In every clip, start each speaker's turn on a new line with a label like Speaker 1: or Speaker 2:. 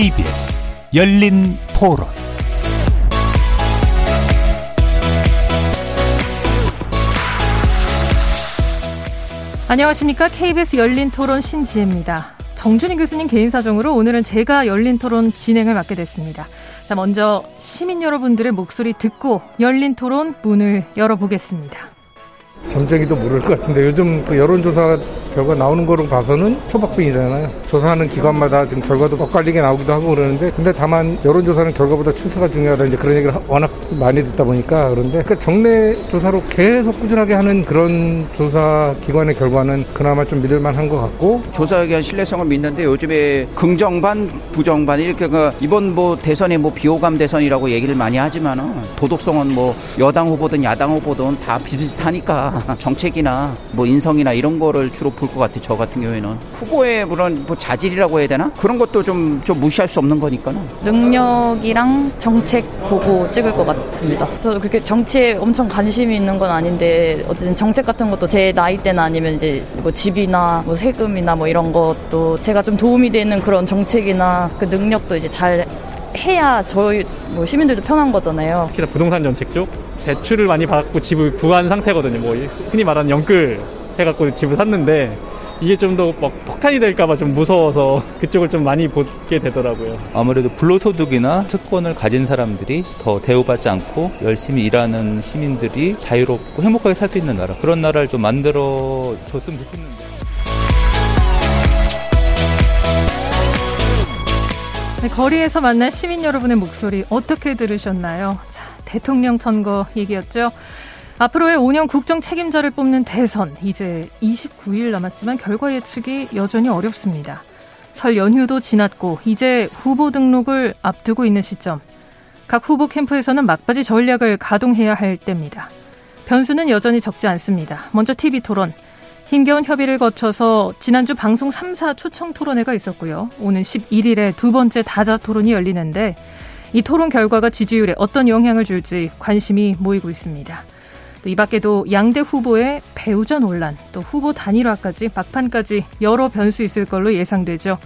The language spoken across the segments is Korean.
Speaker 1: KBS 열린 토론
Speaker 2: 안녕하십니까. KBS 열린 토론 신지혜입니다. 정준희 교수님 개인 사정으로 오늘은 제가 열린 토론 진행을 맡게 됐습니다. 자, 먼저 시민 여러분들의 목소리 듣고 열린 토론 문을 열어보겠습니다.
Speaker 3: 점쟁이도 모를 것 같은데 요즘 그 여론조사 결과 나오는 거로 봐서는 초박빙이잖아요. 조사하는 기관마다 지금 결과도 엇갈리게 나오기도 하고 그러는데 근데 다만 여론조사는 결과보다 추세가 중요하다 이제 그런 얘기를 워낙 많이 듣다 보니까 그런데 그 정례 조사로 계속 꾸준하게 하는 그런 조사 기관의 결과는 그나마 좀 믿을만한 것 같고
Speaker 4: 조사에 대한 신뢰성을 믿는데 요즘에 긍정반 부정반 이렇게 그 이번 뭐 대선에 뭐 비호감 대선이라고 얘기를 많이 하지만은 도덕성은 뭐 여당 후보든 야당 후보든 다 비슷하니까 정책이나 뭐 인성이나 이런 거를 주로 볼 것 같아요. 저 같은 경우에는 후보의 그런 뭐 자질이라고 해야 되나 그런 것도 좀 좀 무시할 수 없는 거니까는
Speaker 5: 능력이랑 정책 보고 찍을 것 같습니다. 저도 그렇게 정치에 엄청 관심이 있는 건 아닌데 어쨌든 정책 같은 것도 제 나이 때나 아니면 이제 뭐 집이나 뭐 세금이나 뭐 이런 것도 제가 좀 도움이 되는 그런 정책이나 그 능력도 이제 잘 해야 저희 뭐 시민들도 편한 거잖아요.
Speaker 6: 특히나 부동산 정책 쪽 대출을 많이 받고 집을 구한 상태거든요. 뭐 흔히 말하는 영끌 해갖고 집을 샀는데 이게 좀 더 폭탄이 될까봐 좀 무서워서 그쪽을 좀 많이 보게 되더라고요.
Speaker 7: 아무래도 불로소득이나 특권을 가진 사람들이 더 대우받지 않고 열심히 일하는 시민들이 자유롭고 행복하게 살 수 있는 나라 그런 나라를 좀 만들어 줬으면 좋겠는데.
Speaker 2: 네, 거리에서 만난 시민 여러분의 목소리 어떻게 들으셨나요? 자, 대통령 선거 얘기였죠. 앞으로의 5년 국정 책임자를 뽑는 대선 이제 29일 남았지만 결과 예측이 여전히 어렵습니다. 설 연휴도 지났고 이제 후보 등록을 앞두고 있는 시점. 각 후보 캠프에서는 막바지 전략을 가동해야 할 때입니다. 변수는 여전히 적지 않습니다. 먼저 TV 토론. 힘겨운 협의를 거쳐서 지난주 방송 3사 초청 토론회가 있었고요. 오는 11일에 두 번째 다자 토론이 열리는데 이 토론 결과가 지지율에 어떤 영향을 줄지 관심이 모이고 있습니다. 이 밖에도 양대 후보의 배우자 논란, 또 후보 단일화까지 막판까지 여러 변수 있을 걸로 예상되죠.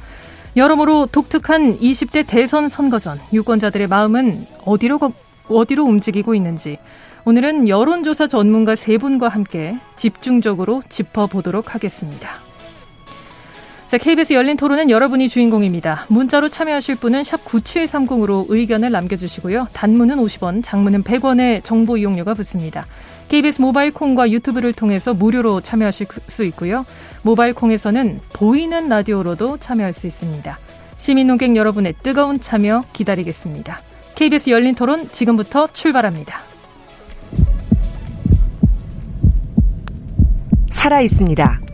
Speaker 2: 여러모로 독특한 20대 대선 선거전, 유권자들의 마음은 어디로, 어디로 움직이고 있는지 오늘은 여론조사 전문가 세 분과 함께 집중적으로 짚어보도록 하겠습니다. 자, KBS 열린 토론은 여러분이 주인공입니다. 문자로 참여하실 분은 샵 9730으로 의견을 남겨주시고요. 단문은 50원, 장문은 100원의 정보 이용료가 붙습니다. KBS 모바일 콩과 유튜브를 통해서 무료로 참여하실 수 있고요. 모바일 콩에서는 보이는 라디오로도 참여할 수 있습니다. 시민 농객 여러분의 뜨거운 참여 기다리겠습니다. KBS 열린 토론 지금부터 출발합니다.
Speaker 8: 살아 있습니다.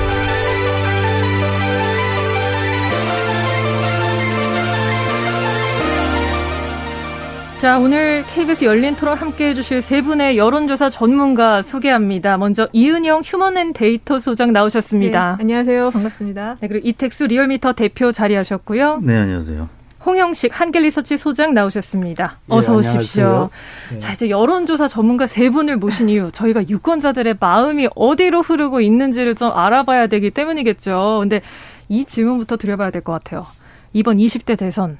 Speaker 2: 자, 오늘 KBS 열린 토론 함께 해주실 세 분의 여론조사 전문가 소개합니다. 먼저 이은영 휴먼앤데이터 소장 나오셨습니다.
Speaker 9: 네, 안녕하세요. 반갑습니다.
Speaker 2: 네, 그리고 이택수 리얼미터 대표 자리하셨고요.
Speaker 10: 네, 안녕하세요.
Speaker 2: 홍영식 한길리서치 소장 나오셨습니다. 어서 네, 오십시오. 네. 자, 이제 여론조사 전문가 세 분을 모신 이유, 저희가 유권자들의 마음이 어디로 흐르고 있는지를 좀 알아봐야 되기 때문이겠죠. 근데 이 질문부터 드려봐야 될 것 같아요. 이번 20대 대선,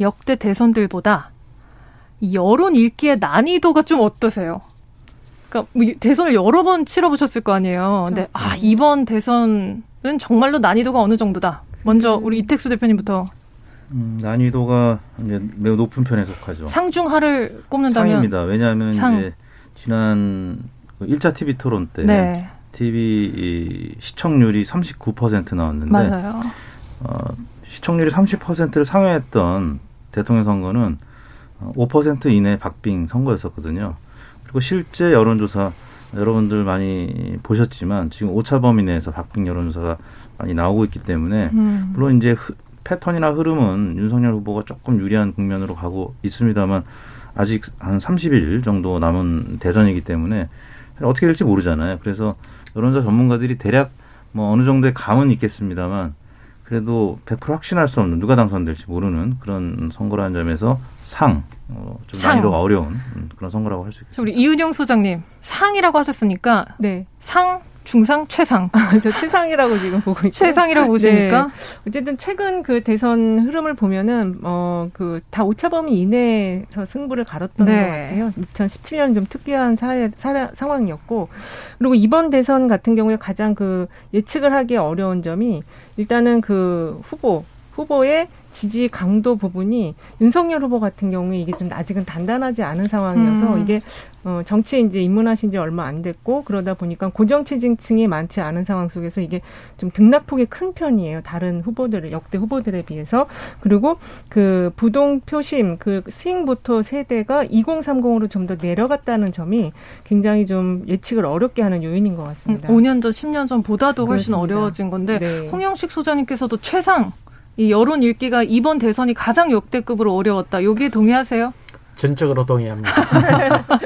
Speaker 2: 역대 대선들보다 여론 읽기의 난이도가 좀 어떠세요? 그러니까 뭐 대선을 여러 번 치러보셨을 거 아니에요. 근데 아 이번 대선은 정말로 난이도가 어느 정도다. 먼저 우리 이택수 대표님부터.
Speaker 10: 음, 난이도가 이제 매우 높은 편에 속하죠.
Speaker 2: 상중하를 꼽는다면
Speaker 10: 상입니다. 왜냐하면 상. 이제 지난 1차 그 TV 토론 때 네. TV 시청률이 39% 나왔는데
Speaker 2: 맞아요.
Speaker 10: 어, 시청률이 30%를 상회했던 대통령 선거는 5% 이내 박빙 선거였었거든요. 그리고 실제 여론조사 여러분들 많이 보셨지만 지금 오차 범위 내에서 박빙 여론조사가 많이 나오고 있기 때문에 음. 물론 이제 패턴이나 흐름은 윤석열 후보가 조금 유리한 국면으로 가고 있습니다만 아직 한 30일 정도 남은 대선이기 때문에 어떻게 될지 모르잖아요. 그래서 여론조사 전문가들이 대략 뭐 어느 정도의 감은 있겠습니다만 그래도 100% 확신할 수 없는 누가 당선될지 모르는 그런 선거라는 점에서 상, 어, 좀
Speaker 2: 상.
Speaker 10: 난이도가 어려운 음, 그런 선거라고 할 수 있겠습니다.
Speaker 2: 우리 이은영 소장님 상이라고 하셨으니까
Speaker 9: 네.
Speaker 2: 상, 중상, 최상.
Speaker 9: 저 최상이라고 지금 보고 있고.
Speaker 2: 최상이라고 보십니까?
Speaker 9: 네. 어쨌든 최근 그 대선 흐름을 보면은 어 그 다 오차범위 이내에서 승부를 가렸던
Speaker 2: 네.
Speaker 9: 것 같아요. 2017년 좀 특이한 사회, 사, 상황이었고 그리고 이번 대선 같은 경우에 가장 그 예측을 하기 어려운 점이 일단은 그 후보 후보의 지지 강도 부분이 윤석열 후보 같은 경우에 이게 좀 아직은 단단하지 않은 상황이어서
Speaker 2: 음.
Speaker 9: 이게 어, 정치에 이제 입문하신 지 얼마 안 됐고 그러다 보니까 고정치층이 많지 않은 상황 속에서 이게 좀 등락폭이 큰 편이에요. 다른 후보들 역대 후보들에 비해서 그리고 그 부동 표심 그 스윙보터 세대가 2030으로 좀 더 내려갔다는 점이 굉장히 좀 예측을 어렵게 하는 요인인 것 같습니다.
Speaker 2: 5년 전, 10년 전보다도 훨씬
Speaker 9: 그렇습니다.
Speaker 2: 어려워진 건데
Speaker 9: 네.
Speaker 2: 홍영식 소장님께서도 최상 이 여론 읽기가 이번 대선이 가장 역대급으로 어려웠다. 여기에 동의하세요?
Speaker 11: 전적으로 동의합니다.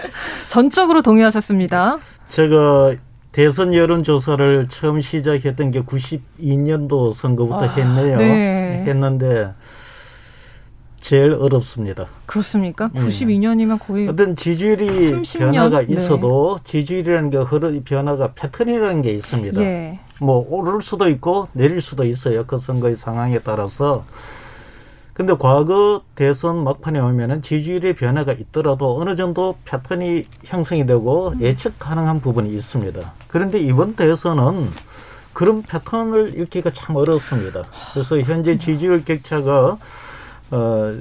Speaker 2: 전적으로 동의하셨습니다.
Speaker 11: 제가 대선 여론조사를 처음 시작했던 게 92년도 선거부터
Speaker 2: 아,
Speaker 11: 했네요.
Speaker 2: 네.
Speaker 11: 했는데 제일 어렵습니다.
Speaker 2: 그렇습니까?
Speaker 11: 음.
Speaker 2: 92년이면 거의
Speaker 11: 어떤 지지율이
Speaker 2: 30년?
Speaker 11: 변화가
Speaker 2: 네.
Speaker 11: 있어도 지지율이라는 게 흐르 변화가 패턴이라는 게 있습니다.
Speaker 2: 예.
Speaker 11: 뭐 오를 수도 있고 내릴 수도 있어요. 그 선거의 상황에 따라서. 근데 과거 대선 막판에 오면은 지지율의 변화가 있더라도 어느 정도 패턴이 형성이 되고 예측 가능한 부분이 있습니다. 그런데 이번 대선은 그런 패턴을 읽기가 참 어렵습니다. 그래서 현재 지지율 격차가 어,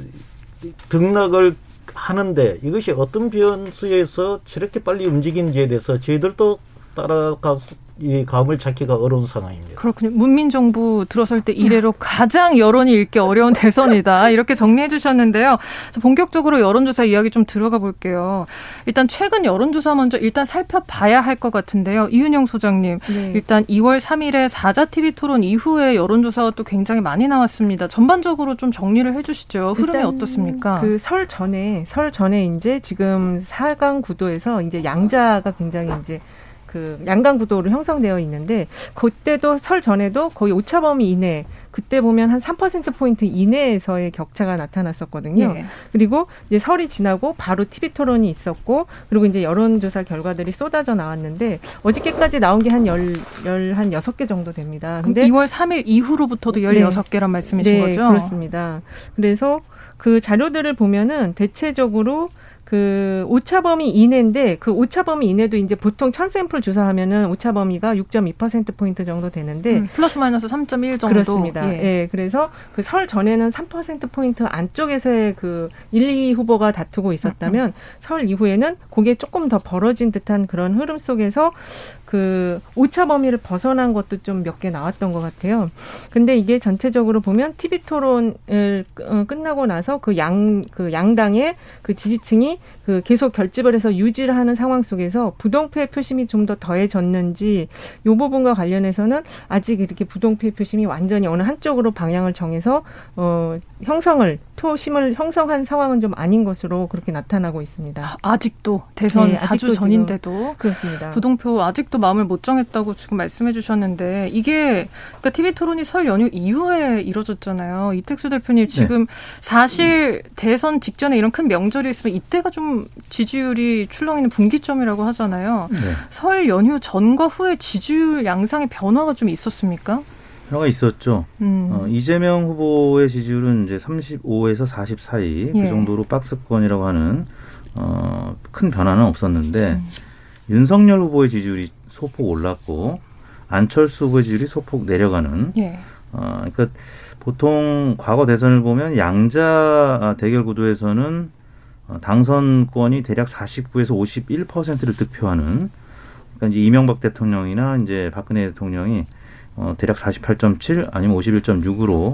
Speaker 11: 등락을 하는데 이것이 어떤 변수에서 저렇게 빨리 움직이는지에 대해서 저희들도 따라가서 이 감을 찾기가 어려운 상황입니다.
Speaker 2: 그렇군요. 문민정부 들어설 때 이래로 가장 여론이 읽기 어려운 대선이다. 이렇게 정리해 주셨는데요. 자, 본격적으로 여론조사 이야기 좀 들어가 볼게요. 일단 최근 여론조사 먼저 일단 살펴봐야 할 것 같은데요. 이윤영 소장님.
Speaker 9: 네.
Speaker 2: 일단 2월 3일에 4자 TV 토론 이후에 여론조사가 또 굉장히 많이 나왔습니다. 전반적으로 좀 정리를 해 주시죠. 흐름이 어떻습니까?
Speaker 9: 그 설 전에 설 전에 이제 지금 4강 구도에서 이제 양자가 굉장히 이제 그 양강 구도로 형성되어 있는데 그때도 설 전에도 거의 오차 범위 이내 그때 보면 한 3% 포인트 이내에서의 격차가 나타났었거든요.
Speaker 2: 예.
Speaker 9: 그리고 이제 설이 지나고 바로 TV 토론이 있었고 그리고 이제 여론조사 결과들이 쏟아져 나왔는데 어저께까지 나온 게 한 열 열 한 여섯 개 정도 됩니다. 근데
Speaker 2: 2월 3일 이후로부터도 16개란 말씀이신
Speaker 9: 네,
Speaker 2: 거죠?
Speaker 9: 그렇습니다. 그래서 그 자료들을 보면은 대체적으로 그 오차 범위 이내인데 그 오차 범위 이내도 이제 보통 천 샘플 조사하면은 오차 범위가 6.2% 포인트 정도 되는데
Speaker 2: 음, 플러스 마이너스 3.1 정도.
Speaker 9: 그렇습니다.
Speaker 2: 예.
Speaker 9: 예. 그래서 그 설 전에는 3% 포인트 안쪽에서의 그 1, 2위 후보가 다투고 있었다면 설 이후에는 그게 조금 더 벌어진 듯한 그런 흐름 속에서 그 오차 범위를 벗어난 것도 좀 몇 개 나왔던 것 같아요. 근데 이게 전체적으로 보면 TV 토론을 어, 끝나고 나서 그 양 그 양당의 그 지지층이 그 계속 결집을 해서 유지를 하는 상황 속에서 부동표의 표심이 좀 더 더해졌는지 요 부분과 관련해서는 아직 이렇게 부동표의 표심이 완전히 어느 한쪽으로 방향을 정해서 어 형성을 표심을 형성한 상황은 좀 아닌 것으로 그렇게 나타나고 있습니다.
Speaker 2: 아 직도 대선
Speaker 9: 네,
Speaker 2: 4주
Speaker 9: 아직도
Speaker 2: 전인데도
Speaker 9: 그렇습니다.
Speaker 2: 부동표 아직도 마음을 못 정했다고 지금 말씀해 주셨는데 이게 그러니까 TV 토론이 설 연휴 이후에 이뤄졌잖아요. 이택수 대표님 지금 사실 대선 직전에 이런 큰 명절이 있으면 이때가 좀 지지율이 출렁이는 분기점이라고 하잖아요.
Speaker 10: 네.
Speaker 2: 설 연휴 전과 후에 지지율 양상의 변화가 좀 있었습니까?
Speaker 10: 변화가 있었죠.
Speaker 2: 음.
Speaker 10: 어, 이재명 후보의 지지율은 이제 35에서 40 사이
Speaker 2: 예.
Speaker 10: 그 정도로 박스권이라고 하는 어, 큰 변화는 없었는데
Speaker 2: 음.
Speaker 10: 윤석열 후보의 지지율이 소폭 올랐고 안철수 후보의 지지율이 소폭 내려가는
Speaker 2: 예.
Speaker 10: 어, 그러니까 보통 과거 대선을 보면 양자 대결 구도에서는 어, 당선권이 대략 49에서 51%를 득표하는 그러니까 이제 이명박 대통령이나 이제 박근혜 대통령이 어, 대략 48.7 아니면 51.6으로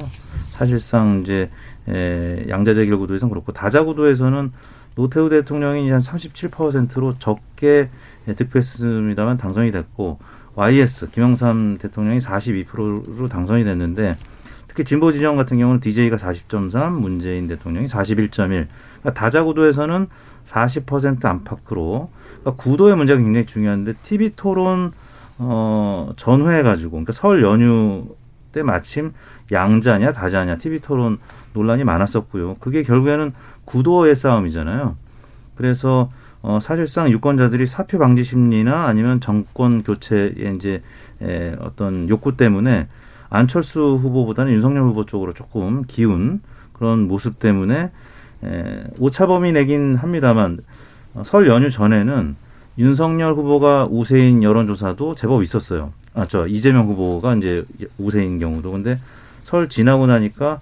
Speaker 10: 사실상 이제 에, 양자 대결 구도에서는 그렇고 다자 구도에서는 노태우 대통령이 이제 한 37%로 적게 예, 득표했습니다만 당선이 됐고 YS 김영삼 대통령이 42%로 당선이 됐는데 특히 진보 진영 같은 경우는 DJ가 40.3, 문재인 대통령이 41.1. 그러니까 다자 구도에서는 40% 안팎으로 그러니까 구도의 문제가 굉장히 중요한데 TV 토론 어 전후해 가지고 그러니까 설 연휴 그때 마침 양자냐 다자냐 TV 토론 논란이 많았었고요. 그게 결국에는 구도의 싸움이잖아요. 그래서 어, 사실상 유권자들이 사표 방지 심리나 아니면 정권 교체의 이제 에, 어떤 욕구 때문에 안철수 후보보다는 윤석열 후보 쪽으로 조금 기운 그런 모습 때문에 에, 오차범위 내긴 합니다만 어, 설 연휴 전에는 윤석열 후보가 우세인 여론조사도 제법 있었어요. 아, 저 이재명 후보가 이제 우세인 경우도 근데 설 지나고 나니까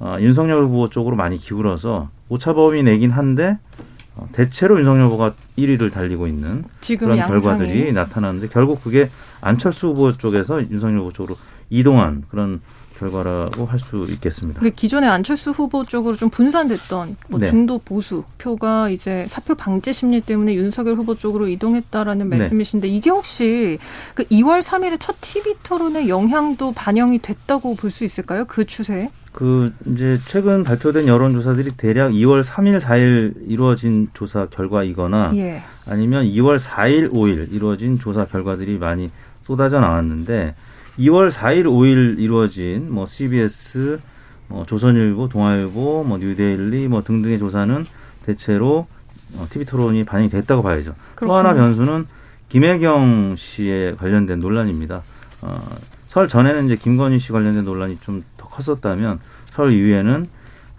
Speaker 10: 어, 윤석열 후보 쪽으로 많이 기울어서 오차범위 내긴 한데 어, 대체로 윤석열 후보가 1위를 달리고 있는 그런 양상이. 결과들이 나타났는데 결국 그게 안철수 후보 쪽에서 윤석열 후보 쪽으로 이동한 그런 결과라고 할 수 있겠습니다.
Speaker 2: 기존에 안철수 후보 쪽으로 좀 분산됐던 뭐 네. 중도 보수 표가 이제 사표 방지 심리 때문에 윤석열 후보 쪽으로 이동했다라는 네. 말씀이신데 이게 혹시 그 2월 3일의 첫 TV 토론의 영향도 반영이 됐다고 볼 수 있을까요? 그 추세에?
Speaker 10: 그 이제 최근 발표된 여론 조사들이 대략 2월 3일, 4일 이루어진 조사 결과이거나 예. 아니면 2월 4일, 5일 이루어진 조사 결과들이 많이 쏟아져 나왔는데 2월 4일, 5일 이루어진 뭐 CBS, 뭐 조선일보, 동아일보, 뭐 뉴데일리 뭐 등등의 조사는 대체로 어, TV 토론이 반영이 됐다고 봐야죠. 그렇군요. 또 하나 변수는 김혜경 씨에 관련된 논란입니다. 어, 설 전에는 이제 김건희 씨 관련된 논란이 좀 더 컸었다면 설 이후에는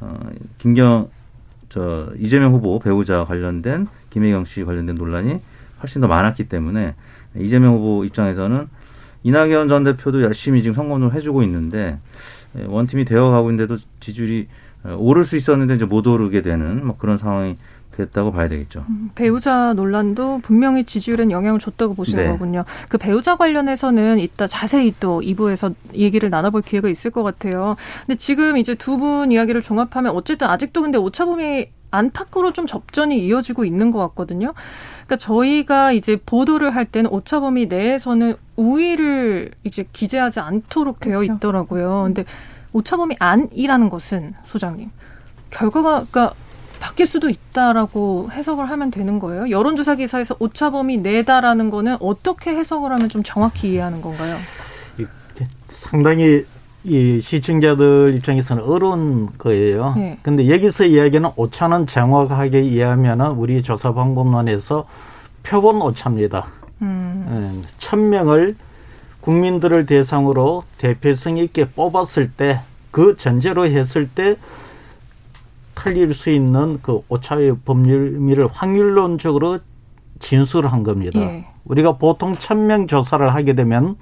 Speaker 10: 어, 김경 저 이재명 후보 배우자 관련된 김혜경 씨 관련된 논란이 훨씬 더 많았기 때문에 이재명 후보 입장에서는 이낙연 전 대표도 열심히 지금 선거운동을 해주고 있는데 예, 원팀이 되어가고 있는데도 지지율이 어, 오를 수 있었는데 이제 못 오르게 되는 뭐 그런 상황이 됐다고 봐야 되겠죠.
Speaker 2: 음, 배우자 논란도 분명히 지지율엔 영향을 줬다고 보시는 네. 거군요. 그 배우자 관련해서는 이따 자세히 또 2부에서 얘기를 나눠볼 기회가 있을 것 같아요. 근데 지금 이제 두 분 이야기를 종합하면 어쨌든 아직도 근데 오차범위 안팎으로 좀 접전이 이어지고 있는 것 같거든요. 그러니까 저희가 이제 보도를 할 때는 오차범위 내에서는 우위를 이제 기재하지 않도록 되어 그렇죠. 있더라고요. 근데 오차범위 안이라는 것은 소장님 결과가 그러니까 바뀔 수도 있다라고 해석을 하면 되는 거예요. 여론조사 기사에서 오차범위 내다라는 거는 어떻게 해석을 하면 좀 정확히 이해하는 건가요?
Speaker 11: 상당히 이 시청자들 입장에서는 어려운 거예요. 네. 근데 여기서 이야기는 오차는 정확하게 이해하면은 우리 조사 방법론에서 표본 오차입니다. 음. 예, 천 명을 국민들을 대상으로 대표성 있게 뽑았을 때 그 전제로 했을 때 틀릴 수 있는 그 오차의 법률미를 확률론적으로 진술한 겁니다. 예. 우리가 보통 천 명 조사를 하게 되면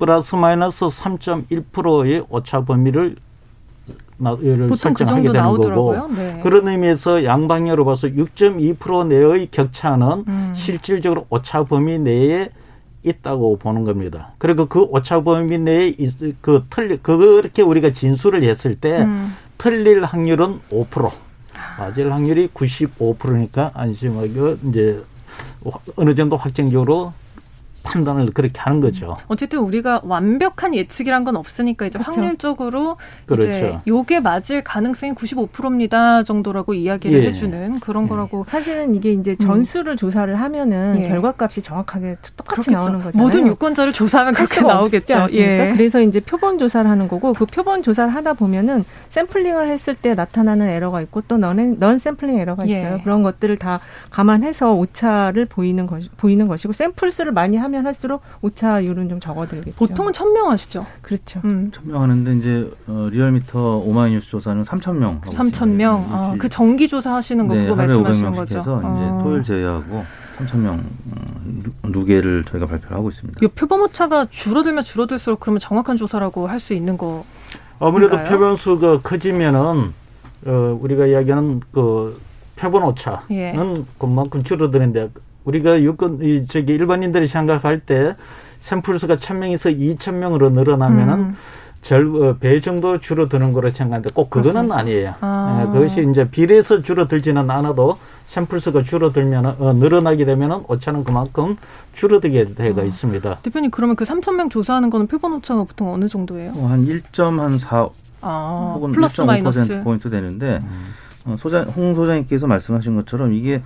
Speaker 11: 플러스 마이너스 3.1%의 오차 범위를
Speaker 2: 그 설정하게 그 되는 나오더라고요.
Speaker 11: 거고 네. 그런 의미에서 양방향으로 봐서 6.2% 내의 격차는 음. 실질적으로 오차 범위 내에 있다고 보는 겁니다. 그리고 그 오차 범위 내에 있, 그 틀리 그렇게 우리가 진술을 했을 때 음. 틀릴 확률은 5%. 맞을 확률이 95%니까 안심하고 이제 어느 정도 확정적으로 판단을 그렇게 하는 거죠.
Speaker 2: 어쨌든 우리가 완벽한 예측이란 건 없으니까 이제 그렇죠. 확률적으로 그렇죠. 이제 요게 맞을 가능성이 95%입니다 정도라고 이야기를 예. 해주는 그런 예. 거라고.
Speaker 9: 사실은 이게 이제 음. 전수를 음. 조사를 하면은 예. 결과값이 정확하게 똑같이 그렇겠죠. 나오는 거잖아요.
Speaker 2: 모든 유권자를 조사하면 그렇게 나오겠죠.
Speaker 9: 예. 그래서 이제 표본 조사를 하는 거고 그 표본 조사를 하다 보면은 샘플링을 했을 때 나타나는 에러가 있고 또 넌, 넌 샘플링 에러가 있어요. 예. 그런 것들을 다 감안해서 오차를 보이는 것 보이는 것이고 샘플 수를 많이 하면 하면 할수록 오차율은 좀 적어들겠죠.
Speaker 2: 보통은 천 명 하시죠?
Speaker 9: 그렇죠.
Speaker 10: 음. 천명 하는데 이제 어, 리얼미터 오마이뉴스 조사는 삼천 명.
Speaker 2: 삼천 명. 아, 그 정기 조사 하시는 거 네, 그거 말씀하시는 거죠?
Speaker 10: 해서 이제 아. 토요일 제외하고 3천명 어, 누계를 저희가 발표를 하고 있습니다.
Speaker 2: 이 표본 오차가 줄어들면 줄어들수록 그러면 정확한 조사라고 할 수 있는 거.
Speaker 11: 아무래도 표본 수가 커지면은 어, 우리가 이야기하는 그 표본 오차는 예. 그만큼 줄어드는데 우리가 유권 이 저기 일반인들이 생각할 때 샘플 수가 천명에서 이천 명으로 늘어나면은 음. 절, 어, 배 정도 줄어드는 거로 생각하는데 꼭 그거는 그렇습니까? 아니에요. 아. 예, 그것이 이제 비례해서 줄어들지는 않아도 샘플 수가 줄어들면 어, 늘어나게 되면은 오차는 그만큼 줄어들게 되가 아. 있습니다.
Speaker 2: 대표님 그러면 그 3천 명 조사하는 거는 표본 오차가 보통 어느 정도예요?
Speaker 10: 어, 한 1.4 아, 혹은 플러스 마이너스 포인트 되는데 음. 어, 소장 홍 소장님께서 말씀하신 것처럼 이게 예,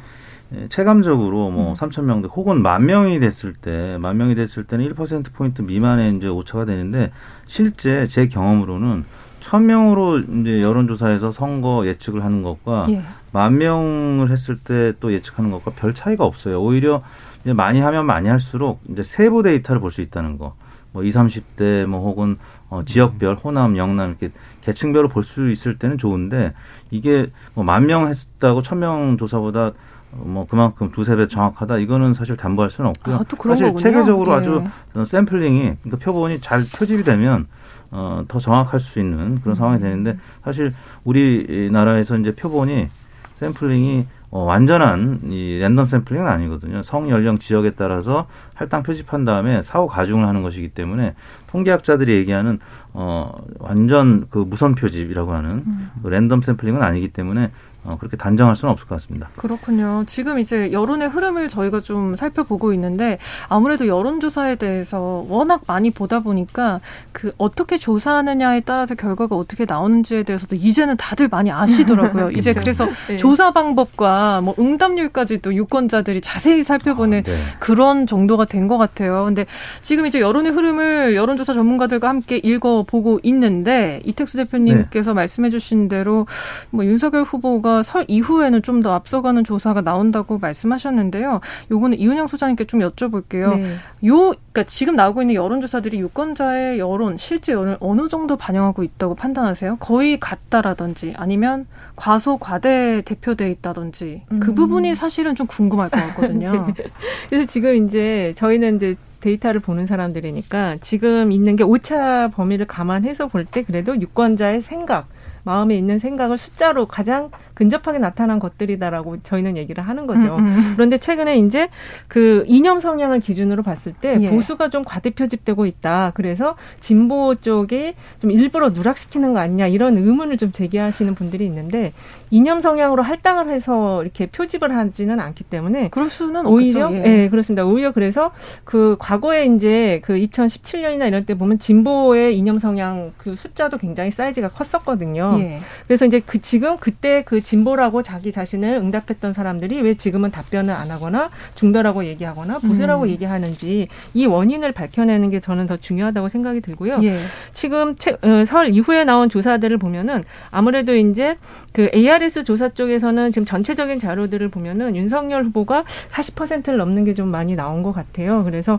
Speaker 10: 체감적으로 뭐 음. 3천 명대 혹은 만 명이 됐을 때, 만 명이 됐을 때는 1% 포인트 미만의 이제 오차가 되는데 실제 제 경험으로는 천 명으로 이제 여론조사에서 선거 예측을 하는 것과 예. 만 명을 했을 때 또 예측하는 것과 별 차이가 없어요. 오히려 이제 많이 하면 많이 할수록 이제 세부 데이터를 볼 수 있다는 거. 뭐 20, 30대 뭐 혹은 어 지역별 호남, 영남 이렇게 계층별로 볼 수 있을 때는 좋은데 이게 뭐 만 명 했다고 천 명 조사보다 뭐 그만큼 두세 배 정확하다 이거는 사실 담보할 수는 없고요. 아, 사실 거군요. 체계적으로 예. 아주 샘플링이 그러니까 표본이 잘 표집이 되면 어, 더 정확할 수 있는 그런 상황이 되는데 사실 우리나라에서 이제 표본이 샘플링이 어, 완전한 이 랜덤 샘플링은 아니거든요. 성, 연령, 지역에 따라서 할당 표집한 다음에 사후 가중을 하는 것이기 때문에 통계학자들이 얘기하는 어, 완전 그 무선 표집이라고 하는 음. 그 랜덤 샘플링은 아니기 때문에 어, 그렇게 단정할 수는 없을 것 같습니다.
Speaker 2: 그렇군요. 지금 이제 여론의 흐름을 저희가 좀 살펴보고 있는데 아무래도 여론조사에 대해서 워낙 많이 보다 보니까 그 어떻게 조사하느냐에 따라서 결과가 어떻게 나오는지에 대해서도 이제는 다들 많이 아시더라고요. 이제 그래서 네. 조사 방법과 뭐 응답률까지도 유권자들이 자세히 살펴보는 아, 네. 그런 정도가 된 것 같아요. 근데 지금 이제 여론의 흐름을 여론조사 전문가들과 함께 읽어보고 있는데 이택수 대표님께서 네. 말씀해주신 대로 뭐 윤석열 후보가 설 이후에는 좀 더 앞서가는 조사가 나온다고 말씀하셨는데요. 요거는 이은영 소장님께 좀 여쭤볼게요. 네. 요, 그러니까 지금 나오고 있는 여론조사들이 유권자의 여론, 실제 여론을 어느 정도 반영하고 있다고 판단하세요? 거의 같다라든지 아니면 과소 과대 대표돼 있다든지 그 음. 그 부분이 사실은 좀 궁금할 것 같거든요.
Speaker 9: 네. 그래서 지금 이제 저희는 이제 데이터를 보는 사람들이니까 지금 있는 게 오차 범위를 감안해서 볼 때 그래도 유권자의 생각 마음에 있는 생각을 숫자로 가장 근접하게 나타난 것들이다라고 저희는 얘기를 하는 거죠. 음, 음. 그런데 최근에 이제 그 이념 성향을 기준으로 봤을 때 예. 보수가 좀 과대 표집되고 있다. 그래서 진보 쪽이 좀 일부러 누락시키는 거 아니냐 이런 의문을 좀 제기하시는 분들이 있는데 이념 성향으로 할당을 해서 이렇게 표집을 하지는 않기 때문에
Speaker 2: 그럴 수는
Speaker 9: 오히려
Speaker 2: 예.
Speaker 9: 네, 그렇습니다. 오히려 그래서 그 과거에 이제 그 2017년이나 이럴 때 보면 진보의 이념 성향 그 숫자도 굉장히 사이즈가 컸었거든요. 예. 그래서 이제 그 지금 그때 그 진보라고 자기 자신을 응답했던 사람들이 왜 지금은 답변을 안 하거나 중도라고 얘기하거나 보수라고 음. 얘기하는지 이 원인을 밝혀내는 게 저는 더 중요하다고 생각이 들고요. 예. 지금 어, 설 이후에 나온 조사들을 보면은 아무래도 이제 그 ARS 조사 쪽에서는 지금 전체적인 자료들을 보면은 윤석열 후보가 40%를 넘는 게 좀 많이 나온 것 같아요. 그래서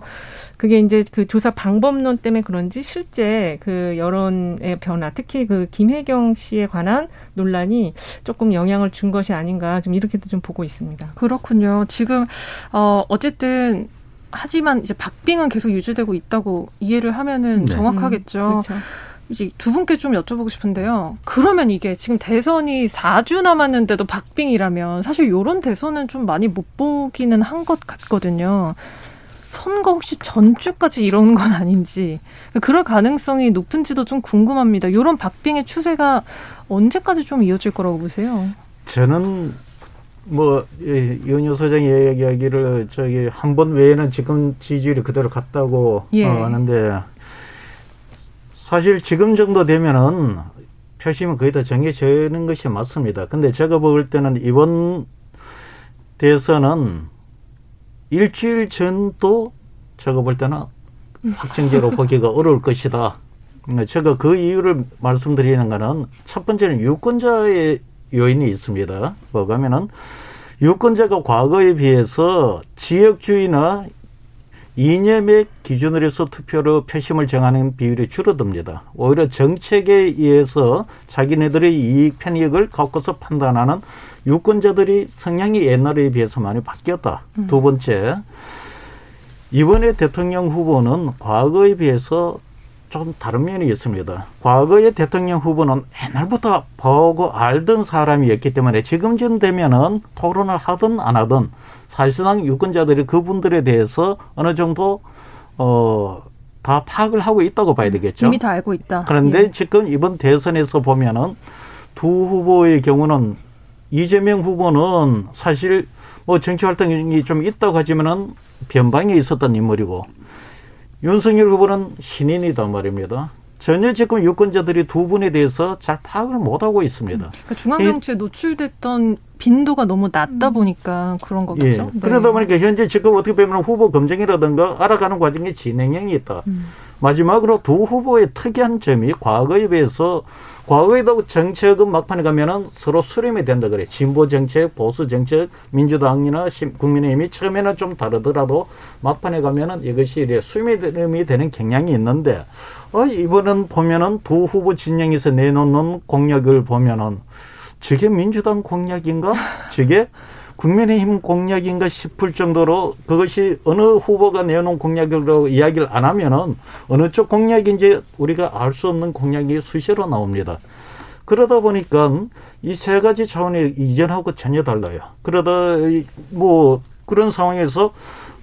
Speaker 9: 그게 이제 그 조사 방법론 때문에 그런지 실제 그 여론의 변화, 특히 그 김혜경 씨에 관한 논란이 조금 영향을 준 것이 아닌가 좀 이렇게도 좀 보고 있습니다.
Speaker 2: 그렇군요. 지금 어 어쨌든 하지만 이제 박빙은 계속 유지되고 있다고 이해를 하면은 네. 정확하겠죠. 음, 그렇죠. 이제 두 분께 좀 여쭤보고 싶은데요. 그러면 이게 지금 대선이 4주 남았는데도 박빙이라면 사실 요런 대선은 좀 많이 못 보기는 한 것 같거든요. 선거 혹시 전주까지 이러는 건 아닌지 그럴 가능성이 높은지도 좀 궁금합니다. 이런 박빙의 추세가 언제까지 좀 이어질 거라고 보세요?
Speaker 11: 저는 뭐 예, 이은효 소장이 이야기를 저기 한 번 외에는 지금 지지율이 그대로 갔다고 예. 어, 하는데 사실 지금 정도 되면은 표심은 거의 다 정해지는 것이 맞습니다. 근데 제가 볼 때는 이번 대선은 일주일 전도 제가 볼 때는 확정제로 보기가 어려울 것이다. 제가 그 이유를 말씀드리는 거는 첫 번째는 유권자의 요인이 있습니다. 뭐가면은 유권자가 과거에 비해서 지역주의나 이념의 기준으로 해서 투표로 표심을 정하는 비율이 줄어듭니다. 오히려 정책에 의해서 자기네들의 이익 편익을 갖고서 판단하는 유권자들이 성향이 옛날에 비해서 많이 바뀌었다. 음. 두 번째, 이번에 대통령 후보는 과거에 비해서 좀 다른 면이 있습니다. 과거의 대통령 후보는 옛날부터 보고 알던 사람이었기 때문에 지금쯤 되면은 토론을 하든 안 하든 사실상 유권자들이 그분들에 대해서 어느 정도 어, 다 파악을 하고 있다고 봐야 되겠죠.
Speaker 2: 이미 다 알고 있다.
Speaker 11: 그런데 예. 지금 이번 대선에서 보면은 두 후보의 경우는 이재명 후보는 사실 뭐 정치 활동이 좀 있다고 하지만은 변방에 있었던 인물이고 윤석열 후보는 신인이단 말입니다. 전혀 지금 유권자들이 두 분에 대해서 잘 파악을 못하고 있습니다.
Speaker 2: 그러니까 중앙정치에 노출됐던 빈도가 너무 낮다 보니까 그런 거겠죠.
Speaker 11: 예.
Speaker 2: 네.
Speaker 11: 그러다 보니까 현재 지금 어떻게 보면 후보 검증이라든가 알아가는 과정에 진행형이 있다.
Speaker 2: 음.
Speaker 11: 마지막으로 두 후보의 특이한 점이 과거에 비해서 과거에도 정책은 막판에 가면은 서로 수렴이 된다 그래. 진보 정책, 보수 정책, 민주당이나 심- 국민의힘이 처음에는 좀 다르더라도 막판에 가면은 이것이 이제 수렴이 되는 경향이 있는데 어, 이번은 보면은 두 후보 진영에서 내놓는 공약을 보면은 저게 민주당 공약인가? 저게 국민의힘 공약인가 싶을 정도로 그것이 어느 후보가 내놓은 공약으로 이야기를 안 하면은 어느 쪽 공약인지 우리가 알 수 없는 공약이 수시로 나옵니다. 그러다 보니까 이 세 가지 차원이 이전하고 전혀 달라요. 그러다 이- 뭐 그런 상황에서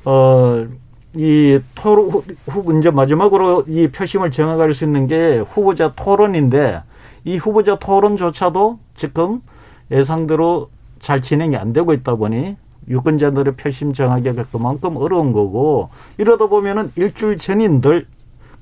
Speaker 11: 어 이 토론 후- 후 이제 마지막으로 이 표심을 정해갈 수 있는 게 후보자 토론인데 이 후보자 토론조차도 지금 예상대로 잘 진행이 안 되고 있다 보니 유권자들의 표심 정하기가 그만큼 어려운 거고 이러다 보면은 일주일 전인 들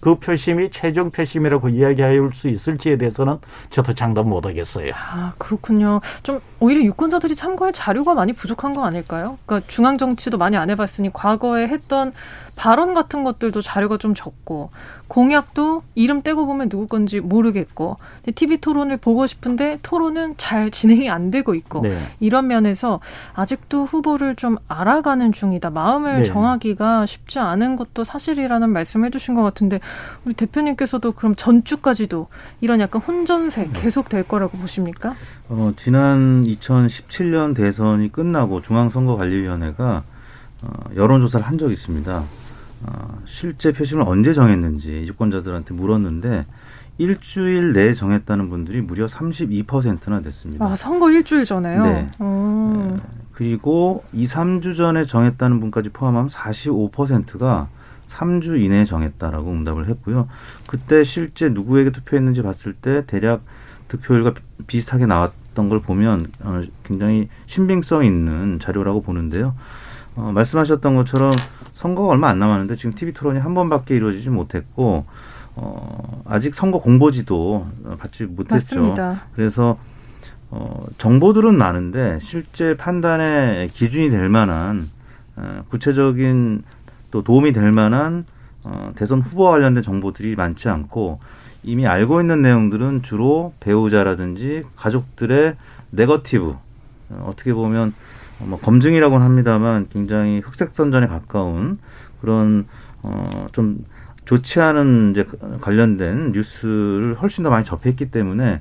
Speaker 11: 그 표심이 최종 표심이라고 이야기할 수 있을지에 대해서는 저도 장담 못 하겠어요.
Speaker 2: 아, 그렇군요. 좀 오히려 유권자들이 참고할 자료가 많이 부족한 거 아닐까요? 그러니까 중앙 정치도 많이 안 해봤으니 과거에 했던 발언 같은 것들도 자료가 좀 적고 공약도 이름 떼고 보면 누구 건지 모르겠고 TV 토론을 보고 싶은데 토론은 잘 진행이 안 되고 있고
Speaker 11: 네.
Speaker 2: 이런 면에서 아직도 후보를 좀 알아가는 중이다. 마음을
Speaker 11: 네.
Speaker 2: 정하기가 쉽지 않은 것도 사실이라는 말씀을 해주신 것 같은데 우리 대표님께서도 그럼 전주까지도 이런 약간 혼전세 계속 될 거라고 보십니까?
Speaker 10: 어, 지난 2017년 대선이 끝나고 중앙선거관리위원회가 어, 여론조사를 한 적이 있습니다. 어, 실제 표심을 언제 정했는지 유권자들한테 물었는데 일주일 내에 정했다는 분들이 무려 32%나 됐습니다.
Speaker 2: 아, 선거 일주일 전에요?
Speaker 10: 네.
Speaker 2: 음.
Speaker 10: 그리고 2, 3주 전에 정했다는 분까지 포함하면 45%가 3주 이내에 정했다라고 응답을 했고요. 그때 실제 누구에게 투표했는지 봤을 때 대략 득표율과 비- 비슷하게 나왔던 걸 보면 어, 굉장히 신빙성 있는 자료라고 보는데요. 어, 말씀하셨던 것처럼 선거가 얼마 안 남았는데 지금 TV 토론이 한 번밖에 이루어지지 못했고 어, 아직 선거 공보지도 어, 받지 못했죠.
Speaker 2: 맞습니다.
Speaker 10: 그래서 어, 정보들은 많은데 실제 판단의 기준이 될 만한 어, 구체적인 또 도움이 될 만한 어, 대선 후보와 관련된 정보들이 많지 않고 이미 알고 있는 내용들은 주로 배우자라든지 가족들의 네거티브 어, 어떻게 보면 어, 뭐 검증이라고는 합니다만 굉장히 흑색 선전에 가까운 그런 어, 좀 좋지 않은 이제 관련된 뉴스를 훨씬 더 많이 접했기 때문에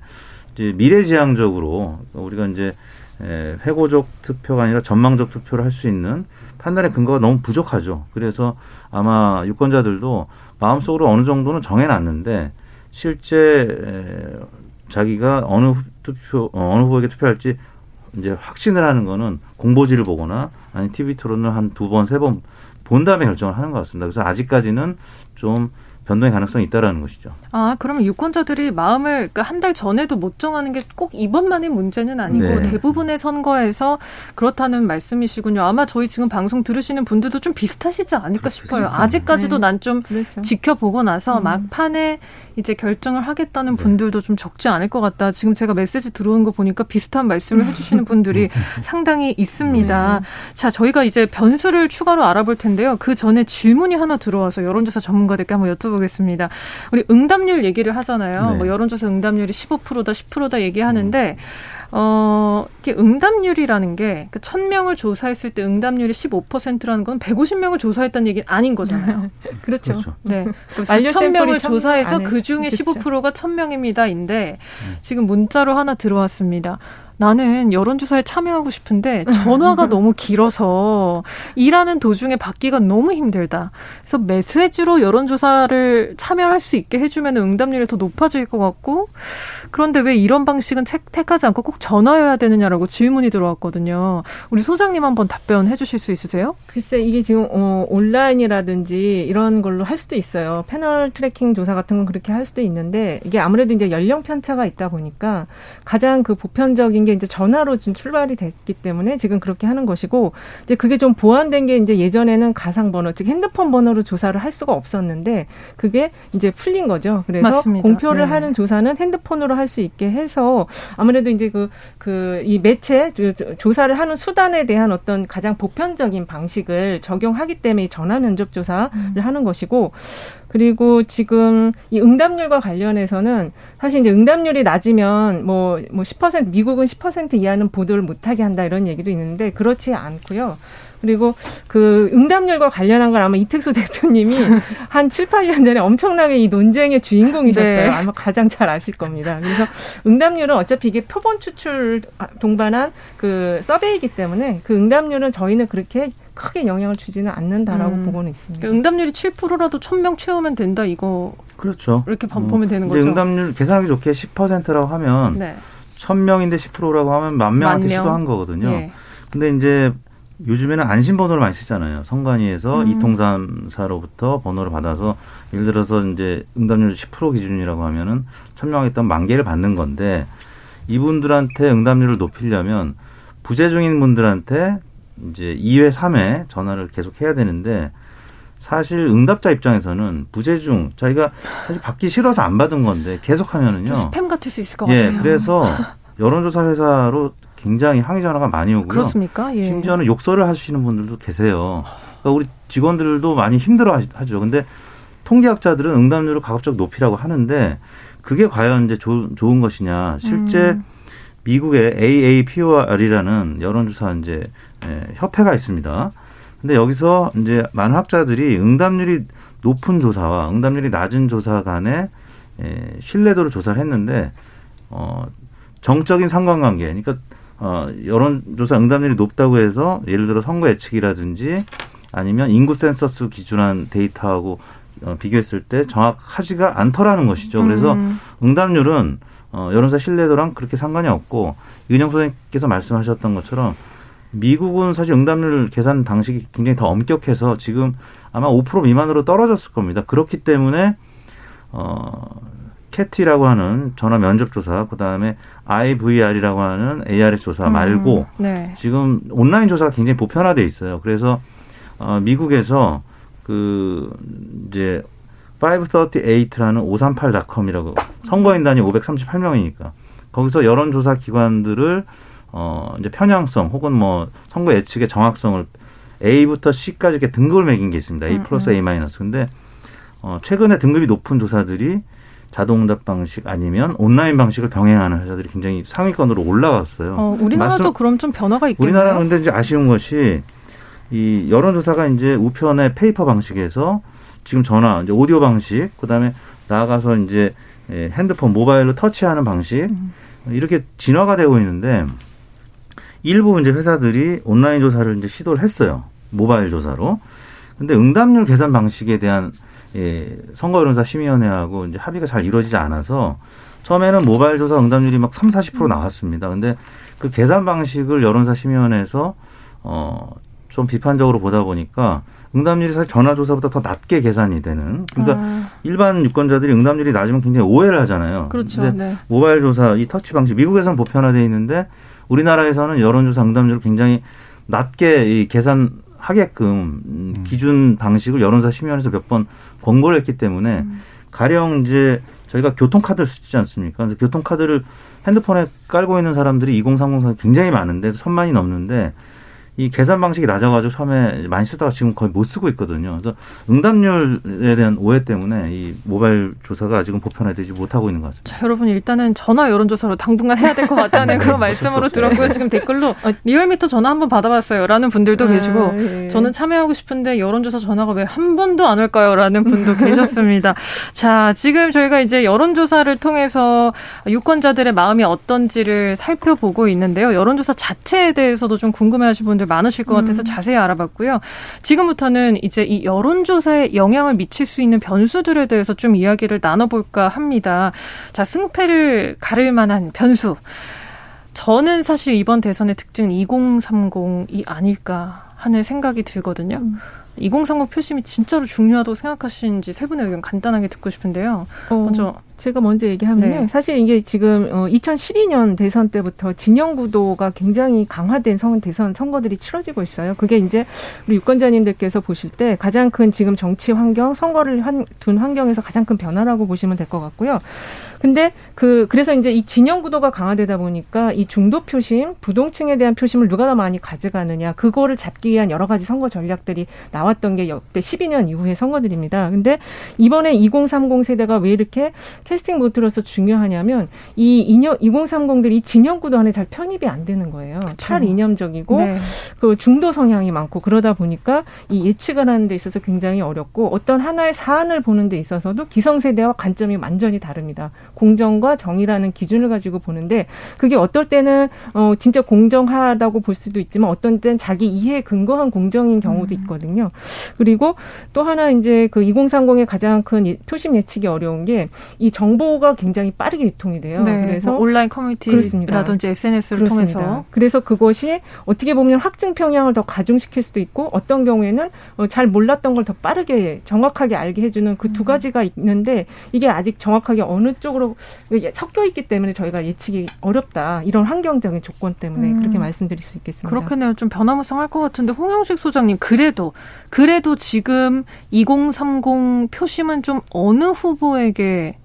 Speaker 10: 이제 미래지향적으로 우리가 이제 에, 회고적 투표가 아니라 전망적 투표를 할 수 있는 판단의 근거가 너무 부족하죠. 그래서 아마 유권자들도 마음속으로 어느 정도는 정해놨는데 실제 에, 자기가 어느 후- 투표 어, 어느 후보에게 투표할지 이제 확신을 하는 거는 공보지를 보거나 아니 TV 토론을 한 두 번 세 번 본 다음에 결정을 하는 것 같습니다. 그래서 아직까지는 좀 변동의 가능성이 있다라는 것이죠.
Speaker 2: 아, 그러면 유권자들이 마음을 그러니까 한 달 전에도 못 정하는 게 꼭 이번만의 문제는 아니고
Speaker 10: 네.
Speaker 2: 대부분의 선거에서 그렇다는 말씀이시군요. 아마 저희 지금 방송 들으시는 분들도 좀 비슷하시지 않을까 싶어요.
Speaker 10: 비슷하죠.
Speaker 2: 아직까지도
Speaker 9: 네.
Speaker 2: 난좀
Speaker 9: 그렇죠.
Speaker 2: 지켜보고 나서
Speaker 9: 음.
Speaker 2: 막판에 이제 결정을 하겠다는
Speaker 10: 네.
Speaker 2: 분들도 좀 적지 않을 것 같다. 지금 제가 메시지 들어오는 거 보니까 비슷한 말씀을 해주시는 분들이 상당히 있습니다.
Speaker 9: 네.
Speaker 2: 자, 저희가 이제 변수를 추가로 알아볼 텐데요. 그 전에 질문이 하나 들어와서 여론조사 전문가들께 한번 여쭤보겠습니다. 우리 응답률 얘기를 하잖아요.
Speaker 10: 네.
Speaker 2: 뭐 여론조사 응답률이 15%다, 10%다 얘기하는데, 어, 이게 응답률이라는 게, 그 1000명을 조사했을 때 응답률이 15%라는 건 150명을 조사했다는 얘기는 아닌 거잖아요.
Speaker 9: 그렇죠.
Speaker 10: 그렇죠.
Speaker 2: 네. 수천 명을
Speaker 9: 샘플이 천
Speaker 2: 조사해서 그 중에
Speaker 9: 그렇죠.
Speaker 2: 15%가 1000명입니다인데
Speaker 10: 네.
Speaker 2: 지금 문자로 하나 들어왔습니다. 나는 여론조사에 참여하고 싶은데 전화가 너무 길어서 일하는 도중에 받기가 너무 힘들다. 그래서 메시지로 여론조사를 참여할 수 있게 해주면 응답률이 더 높아질 것 같고 그런데 왜 이런 방식은 택- 택하지 않고 꼭 전화여야 되느냐라고 질문이 들어왔거든요. 우리 소장님 한번 답변해 주실 수 있으세요?
Speaker 9: 글쎄 이게 지금 어, 온라인이라든지 이런 걸로 할 수도 있어요. 패널 tracking 조사 같은 건 그렇게 할 수도 있는데 이게 아무래도 이제 연령 편차가 있다 보니까 가장 그 보편적인 게게 이제 전화로 좀 출발이 됐기 때문에 지금 그렇게 하는 것이고 이제 그게 좀 보완된 게 이제 예전에는 가상 번호 즉 핸드폰 번호로 조사를 할 수가 없었는데 그게 이제 풀린 거죠. 그래서
Speaker 2: 맞습니다.
Speaker 9: 공표를
Speaker 2: 네.
Speaker 9: 하는 조사는 핸드폰으로 할 수 있게 해서 아무래도 이제 그 그 이 매체 조- 조사를 하는 수단에 대한 어떤 가장 보편적인 방식을 적용하기 때문에 이 전화 면접 조사를 하는 것이고 그리고 지금 이 응답률과 관련해서는 사실 이제 응답률이 낮으면 뭐, 뭐 10% 미국은 10% 이하는 보도를 못하게 한다 이런 얘기도 있는데 그렇지 않고요. 그리고 그 응답률과 관련한 건 아마 이택수 대표님이 한 7, 8년 전에 엄청나게 이 논쟁의 주인공이셨어요.
Speaker 2: 네.
Speaker 9: 아마 가장 잘 아실 겁니다. 그래서 응답률은 어차피 이게 표본 추출 동반한 그 서베이기 때문에 그 응답률은 저희는 그렇게 크게 영향을 주지는 않는다라고
Speaker 2: 음.
Speaker 9: 보고는 있습니다.
Speaker 2: 그러니까 응답률이 7%라도 1000명 채우면 된다 이거
Speaker 10: 그렇죠.
Speaker 2: 이렇게 봐-
Speaker 10: 음,
Speaker 2: 보면 되는 거죠.
Speaker 10: 응답률 계산하기 좋게 10%라고 하면
Speaker 2: 네.
Speaker 10: 1000명인데 10%라고 하면 만 명한테
Speaker 2: 만 명.
Speaker 10: 시도한 거거든요.
Speaker 2: 예.
Speaker 10: 근데 이제 요즘에는 안심 번호를 많이 쓰잖아요. 선관위에서
Speaker 2: 음.
Speaker 10: 이통삼사로부터 번호를 받아서 예를 들어서 이제 응답률 10% 기준이라고 하면은 천명 했던 만 개를 받는 건데 이분들한테 응답률을 높이려면 부재 중인 분들한테 이제 2회, 3회 전화를 계속 해야 되는데 사실 응답자 입장에서는 부재 중 자기가 사실 받기 싫어서 안 받은 건데 계속 하면은요.
Speaker 2: 좀 스팸 같을 수 있을 것
Speaker 10: 예,
Speaker 2: 같아요.
Speaker 10: 그래서 여론조사 회사로 굉장히 항의 전화가 많이 오고요.
Speaker 2: 그렇습니까? 예.
Speaker 10: 심지어는 욕설을 하시는 분들도 계세요. 그러니까 우리 직원들도 많이 힘들어 하죠. 근데 통계학자들은 응답률을 가급적 높이라고 하는데 그게 과연 이제 조- 좋은 것이냐. 실제
Speaker 2: 음.
Speaker 10: 미국의 AAPOR이라는 여론조사 이제 예, 협회가 있습니다. 근데 여기서 이제 많은 학자들이 응답률이 높은 조사와 응답률이 낮은 조사 간의 예, 신뢰도를 조사를 했는데 어 정적인 상관관계 그러니까 어 여론조사 응답률이 높다고 해서 예를 들어 선거 예측이라든지 아니면 인구 센서스 기준한 데이터하고 어, 비교했을 때 정확하지가 않더라는 것이죠. 그래서
Speaker 2: 음.
Speaker 10: 응답률은 어, 여론사 신뢰도랑 그렇게 상관이 없고 이은영 선생님께서 말씀하셨던 것처럼 미국은 사실 응답률 계산 방식이 굉장히 더 엄격해서 지금 아마 5% 미만으로 떨어졌을 겁니다. 그렇기 때문에 어 캐티라고 하는 전화 면접 조사, 그다음에 IVR이라고 하는 ARS 조사 말고
Speaker 2: 음, 네.
Speaker 10: 지금 온라인 조사가 굉장히 보편화돼 있어요. 그래서 어 미국에서 그 이제 538라는 538.com이라고 선거인단이 538명이니까 거기서 여론조사 기관들을 어 이제 편향성 혹은 뭐 선거 예측의 정확성을 A부터 C까지 이렇게 등급을 매긴 게 있습니다. A 플러스 A 마이너스. 근데 어 최근에 등급이 높은 조사들이 자동응답 방식 아니면 온라인 방식을 병행하는 회사들이 굉장히 상위권으로 올라왔어요.
Speaker 2: 어, 우리나라도
Speaker 10: 말씀-
Speaker 2: 그럼 좀 변화가 있겠네요.
Speaker 10: 우리나라는 근데 이제 아쉬운 것이 이 여론조사가 이제 우편의 paper 방식에서 지금 전화, 이제 오디오 방식, 그 다음에 나아가서 이제 예, 핸드폰, 모바일로 터치하는 방식 이렇게 진화가 되고 있는데 일부 이제 회사들이 온라인 조사를 이제 시도를 했어요. 모바일 조사로. 근데 응답률 계산 방식에 대한 예, 선거여론사 심의위원회하고 이제 합의가 잘 이루어지지 않아서 처음에는 모바일 조사 응답률이 막 3, 40% 나왔습니다. 근데 그 계산 방식을 여론사 심의위원회에서 어, 좀 비판적으로 보다 보니까 응답률이 사실 전화 조사보다 더 낮게 계산이 되는. 그러니까
Speaker 2: 아,
Speaker 10: 일반 유권자들이 응답률이 낮으면 굉장히 오해를 하잖아요.
Speaker 2: 그렇죠.
Speaker 10: 근데
Speaker 2: 네.
Speaker 10: 모바일 조사 이 터치 방식 미국에서는 보편화돼 있는데 우리나라에서는 여론조사 응답률을 굉장히 낮게 이 계산 하게끔 음, 기준 방식을 여론조사 심의원에서 몇 번 권고를 했기 때문에 가령 이제 저희가 교통카드를 쓰지 않습니까? 그래서 교통카드를 핸드폰에 깔고 있는 사람들이 2030사 굉장히 많은데 천만이 넘는데 이 계산 방식이 낮아가지고 처음에 많이 쓰다가 지금 거의 못 쓰고 있거든요. 그래서 응답률에 대한 오해 때문에 이 모바일 조사가 아직은 보편화되지 못하고 있는 것 같습니다.
Speaker 2: 자, 여러분 일단은 전화 여론조사로 당분간 해야 될 것 같다는 그런 말씀으로 들었고요. 지금 댓글로 어, 리얼미터 전화 한번 받아봤어요라는 분들도
Speaker 9: 아,
Speaker 2: 계시고
Speaker 9: 예.
Speaker 2: 저는 참여하고 싶은데 여론조사 전화가 왜 한 번도 안 올까요?라는 분도 계셨습니다. 자, 지금 저희가 이제 여론조사를 통해서 유권자들의 마음이 어떤지를 살펴보고 있는데요. 여론조사 자체에 대해서도 좀 궁금해하시는 분들 많으실 것 같아서 자세히 알아봤고요. 지금부터는 이제 이 여론조사에 영향을 미칠 수 있는 변수들에 대해서 좀 이야기를 나눠볼까 합니다. 자, 승패를 가를 만한 변수. 저는 사실 이번 대선의 특징은 2030이 아닐까 하는 생각이 들거든요. 2030 표심이 진짜로 중요하다고 생각하시는지 세 분의 의견 간단하게 듣고 싶은데요.
Speaker 9: 어,
Speaker 2: 먼저
Speaker 9: 제가 먼저 얘기하면요.
Speaker 2: 네.
Speaker 9: 사실 이게 지금 어 2012년 대선 때부터 진영 구도가 굉장히 강화된 선 대선 선거들이 치러지고 있어요. 그게 이제 우리 유권자님들께서 보실 때 가장 큰 지금 정치 환경, 선거를 한, 둔 환경에서 가장 큰 변화라고 보시면 될 것 같고요. 근데 그 그래서 이제 이 진영 구도가 강화되다 보니까 이 중도 표심, 부동층에 대한 표심을 누가 더 많이 가져가느냐 그거를 잡기 위한 여러 가지 선거 전략들이 나왔던 게 역대 12년 이후의 선거들입니다. 근데 이번에 2030 세대가 왜 이렇게 캐스팅 보트로서 중요하냐면 이 이념 2030들이 이 진영 구도 안에 잘 편입이 안 되는 거예요. 탈이념적이고
Speaker 2: 네.
Speaker 9: 그 중도 성향이 많고 그러다 보니까 이 예측을 하는 데 있어서 굉장히 어렵고 어떤 하나의 사안을 보는 데 있어서도 기성세대와 관점이 완전히 다릅니다. 공정과 정의라는 기준을 가지고 보는데 그게 어떨 때는 어 진짜 공정하다고 볼 수도 있지만 어떤 때는 자기 이해에 근거한 공정인 경우도 있거든요. 그리고 또 하나 이제 그 2030의 가장 큰 예- 표심 예측이 어려운 게 이 정보가 굉장히 빠르게 유통이 돼요.
Speaker 2: 네,
Speaker 9: 그래서
Speaker 2: 뭐 온라인. 커뮤니티라든지 SNS를
Speaker 9: 그렇습니다.
Speaker 2: 통해서
Speaker 9: 그래서 그것이 어떻게 보면 확증 평양을 더 가중시킬 수도 있고 어떤 경우에는 어, 잘 몰랐던 걸 더 빠르게 정확하게 알게 해주는 그
Speaker 2: 음.
Speaker 9: 두 가지가 있는데 이게 아직 정확하게 어느 쪽으로 섞여 있기 때문에 저희가 예측이 어렵다 이런 환경적인 조건 때문에
Speaker 2: 음.
Speaker 9: 그렇게 말씀드릴 수 있겠습니다.
Speaker 2: 그렇겠네요. 좀 변화무쌍할 것 같은데 홍영식 소장님 그래도 그래도 지금 2030 표심은 좀 어느 후보에게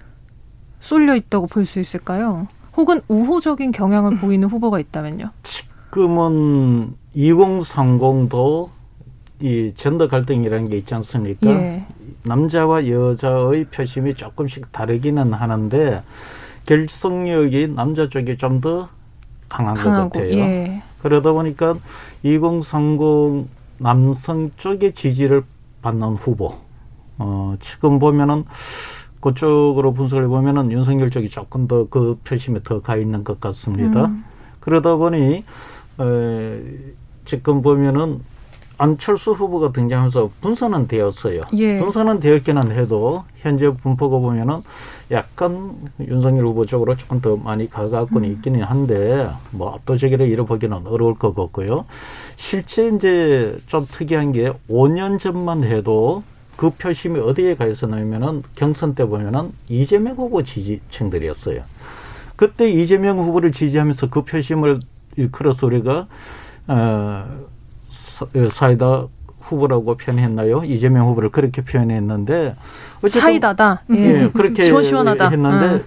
Speaker 2: 쏠려 있다고 볼 수 있을까요? 혹은 우호적인 경향을 보이는 후보가 있다면요.
Speaker 11: 지금은 2030도 이 젠더 갈등이라는 게 있지 않습니까?
Speaker 2: 예.
Speaker 11: 남자와 여자의 표심이 조금씩 다르기는 하는데 결속력이 남자 쪽이 좀 더 강한 것
Speaker 2: 강하고
Speaker 11: 같아요.
Speaker 2: 예.
Speaker 11: 그러다 보니까 2030 남성 쪽의 지지를 받는 후보. 어, 지금 보면은 그쪽으로 분석을 해보면은 윤석열 쪽이 조금 더 그 표심에 더 가 있는 것 같습니다.
Speaker 2: 음.
Speaker 11: 그러다 보니 에, 지금 보면은 안철수 후보가 등장하면서 분산은 되었어요.
Speaker 2: 예.
Speaker 11: 분산은 되었기는 해도 현재 분포가 보면은 약간 윤석열 후보 쪽으로 조금 더 많이 가깝고는 있기는 한데 뭐 압도적으로 잃어보기는 어려울 것 같고요. 실제 이제 좀 특이한 게 5년 전만 해도 그 표심이 어디에 가 있었냐면은 경선 때 보면은 이재명 후보 지지층들이었어요. 그때 이재명 후보를 지지하면서 그 표심을 일컬어서 우리가 어, 사- 사이다 후보라고 표현했나요? 이재명 후보를 그렇게 표현했는데 어쨌든
Speaker 2: 사이다다.
Speaker 11: 예, 그렇게
Speaker 2: 시원시원하다.
Speaker 11: 했는데
Speaker 2: 음.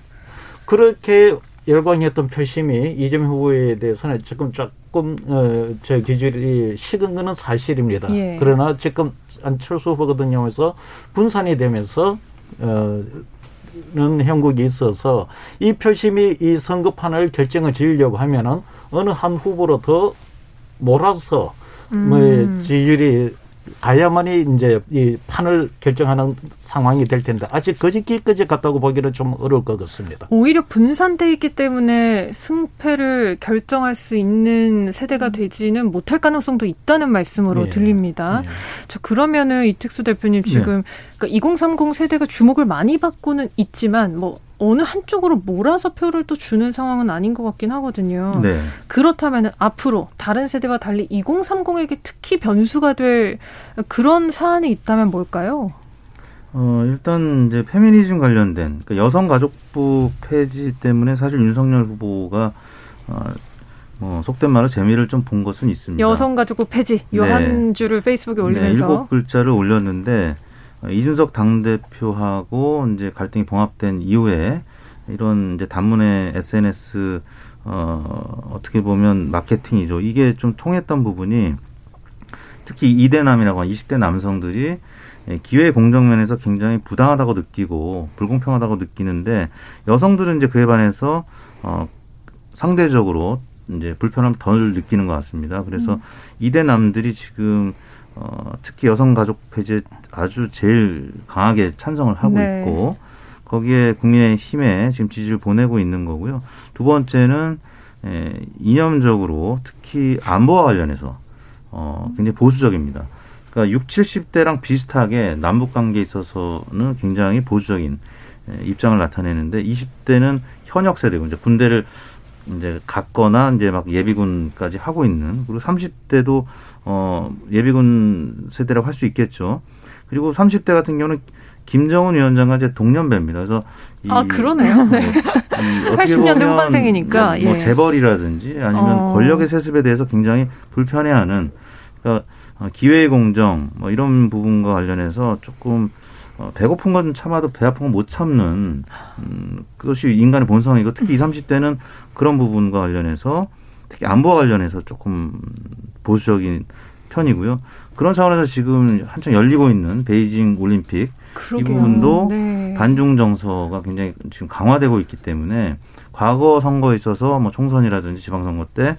Speaker 11: 그렇게 열광했던 표심이 이재명 후보에 대해서는 지금 조금 어, 저 기준이 식은 거는 사실입니다.
Speaker 2: 예.
Speaker 11: 그러나 지금 안철수 후보 같은 경우에서 분산이 되면서 어, 는 형국이 있어서 이 표심이 이 선거판을 결정을 지으려고 하면은 어느 한 후보로 더 몰아서 뭐
Speaker 2: 음.
Speaker 11: 지지율이 가야만이 이제 이 판을 결정하는 상황이 될 텐데 아직 거짓기까지 갔다고 보기는 좀 어려울 것 같습니다.
Speaker 2: 오히려 분산돼 있기 때문에 승패를 결정할 수 있는 세대가 되지는 못할 가능성도 있다는 말씀으로
Speaker 11: 예.
Speaker 2: 들립니다. 자, 그러면은 이택수 대표님 지금 그러니까 2030 세대가 주목을 많이 받고는 있지만 뭐 어느 한쪽으로 몰아서 표를 또 주는 상황은 아닌 것 같긴 하거든요.
Speaker 10: 네.
Speaker 2: 그렇다면 앞으로 다른 세대와 달리 2030에게 특히 변수가 될 그런 사안이 있다면 뭘까요?
Speaker 10: 어, 일단 이제 페미니즘 관련된 그러니까 여성가족부 폐지 때문에 사실 윤석열 후보가 어, 뭐 속된 말로 재미를 좀 본 것은 있습니다.
Speaker 2: 여성가족부 폐지 요
Speaker 10: 네.
Speaker 2: 한 줄을 페이스북에
Speaker 10: 네,
Speaker 2: 올리면서
Speaker 10: 일곱 글자를 올렸는데 어, 이준석 당대표하고 이제 갈등이 봉합된 이후에 이런 이제 단문의 SNS 어, 어떻게 보면 마케팅이죠. 이게 좀 통했던 부분이 특히 이대남이라고 하는 20대 남성들이 예, 기회 공정면에서 굉장히 부당하다고 느끼고 불공평하다고 느끼는데 여성들은 이제 그에 반해서 어 상대적으로 이제 불편함 덜 느끼는 것 같습니다. 그래서
Speaker 2: 음.
Speaker 10: 이대남들이 지금 어 특히 여성 가족 폐지에 아주 제일 강하게 찬성을 하고
Speaker 2: 네.
Speaker 10: 있고 거기에 국민의힘에 지금 지지를 보내고 있는 거고요. 두 번째는 에, 이념적으로 특히 안보와 관련해서 어, 굉장히 보수적입니다. 그러니까 6, 70대랑 비슷하게 남북 관계에 있어서는 굉장히 보수적인 에, 입장을 나타내는데 20대는 현역 세대고 이제 군대를 이제 갔거나 이제 막 예비군까지 하고 있는 그리고 30대도 어 예비군 세대라고 할 수 있겠죠. 그리고 30대 같은 경우는 김정은 위원장과 이제 동년배입니다. 그래서
Speaker 2: 아 그러네요. 네. 80년대 후반생이니까
Speaker 10: 뭐, 뭐
Speaker 2: 예.
Speaker 10: 재벌이라든지 아니면
Speaker 2: 어.
Speaker 10: 권력의 세습에 대해서 굉장히 불편해하는 그러니까 어, 기회의 공정 뭐 이런 부분과 관련해서 조금 어, 배고픈 건 참아도 배 아픈 건 못 참는 음, 그것이 인간의 본성이고 특히 20, 30대는 그런 부분과 관련해서 특히 안보와 관련해서 조금 보수적인 편이고요. 그런 차원에서 지금 한창 열리고 있는 베이징 올림픽
Speaker 2: 그러게요.
Speaker 10: 이 부분도
Speaker 2: 네.
Speaker 10: 반중 정서가 굉장히 지금 강화되고 있기 때문에 과거 선거에 있어서 뭐 총선이라든지 지방선거 때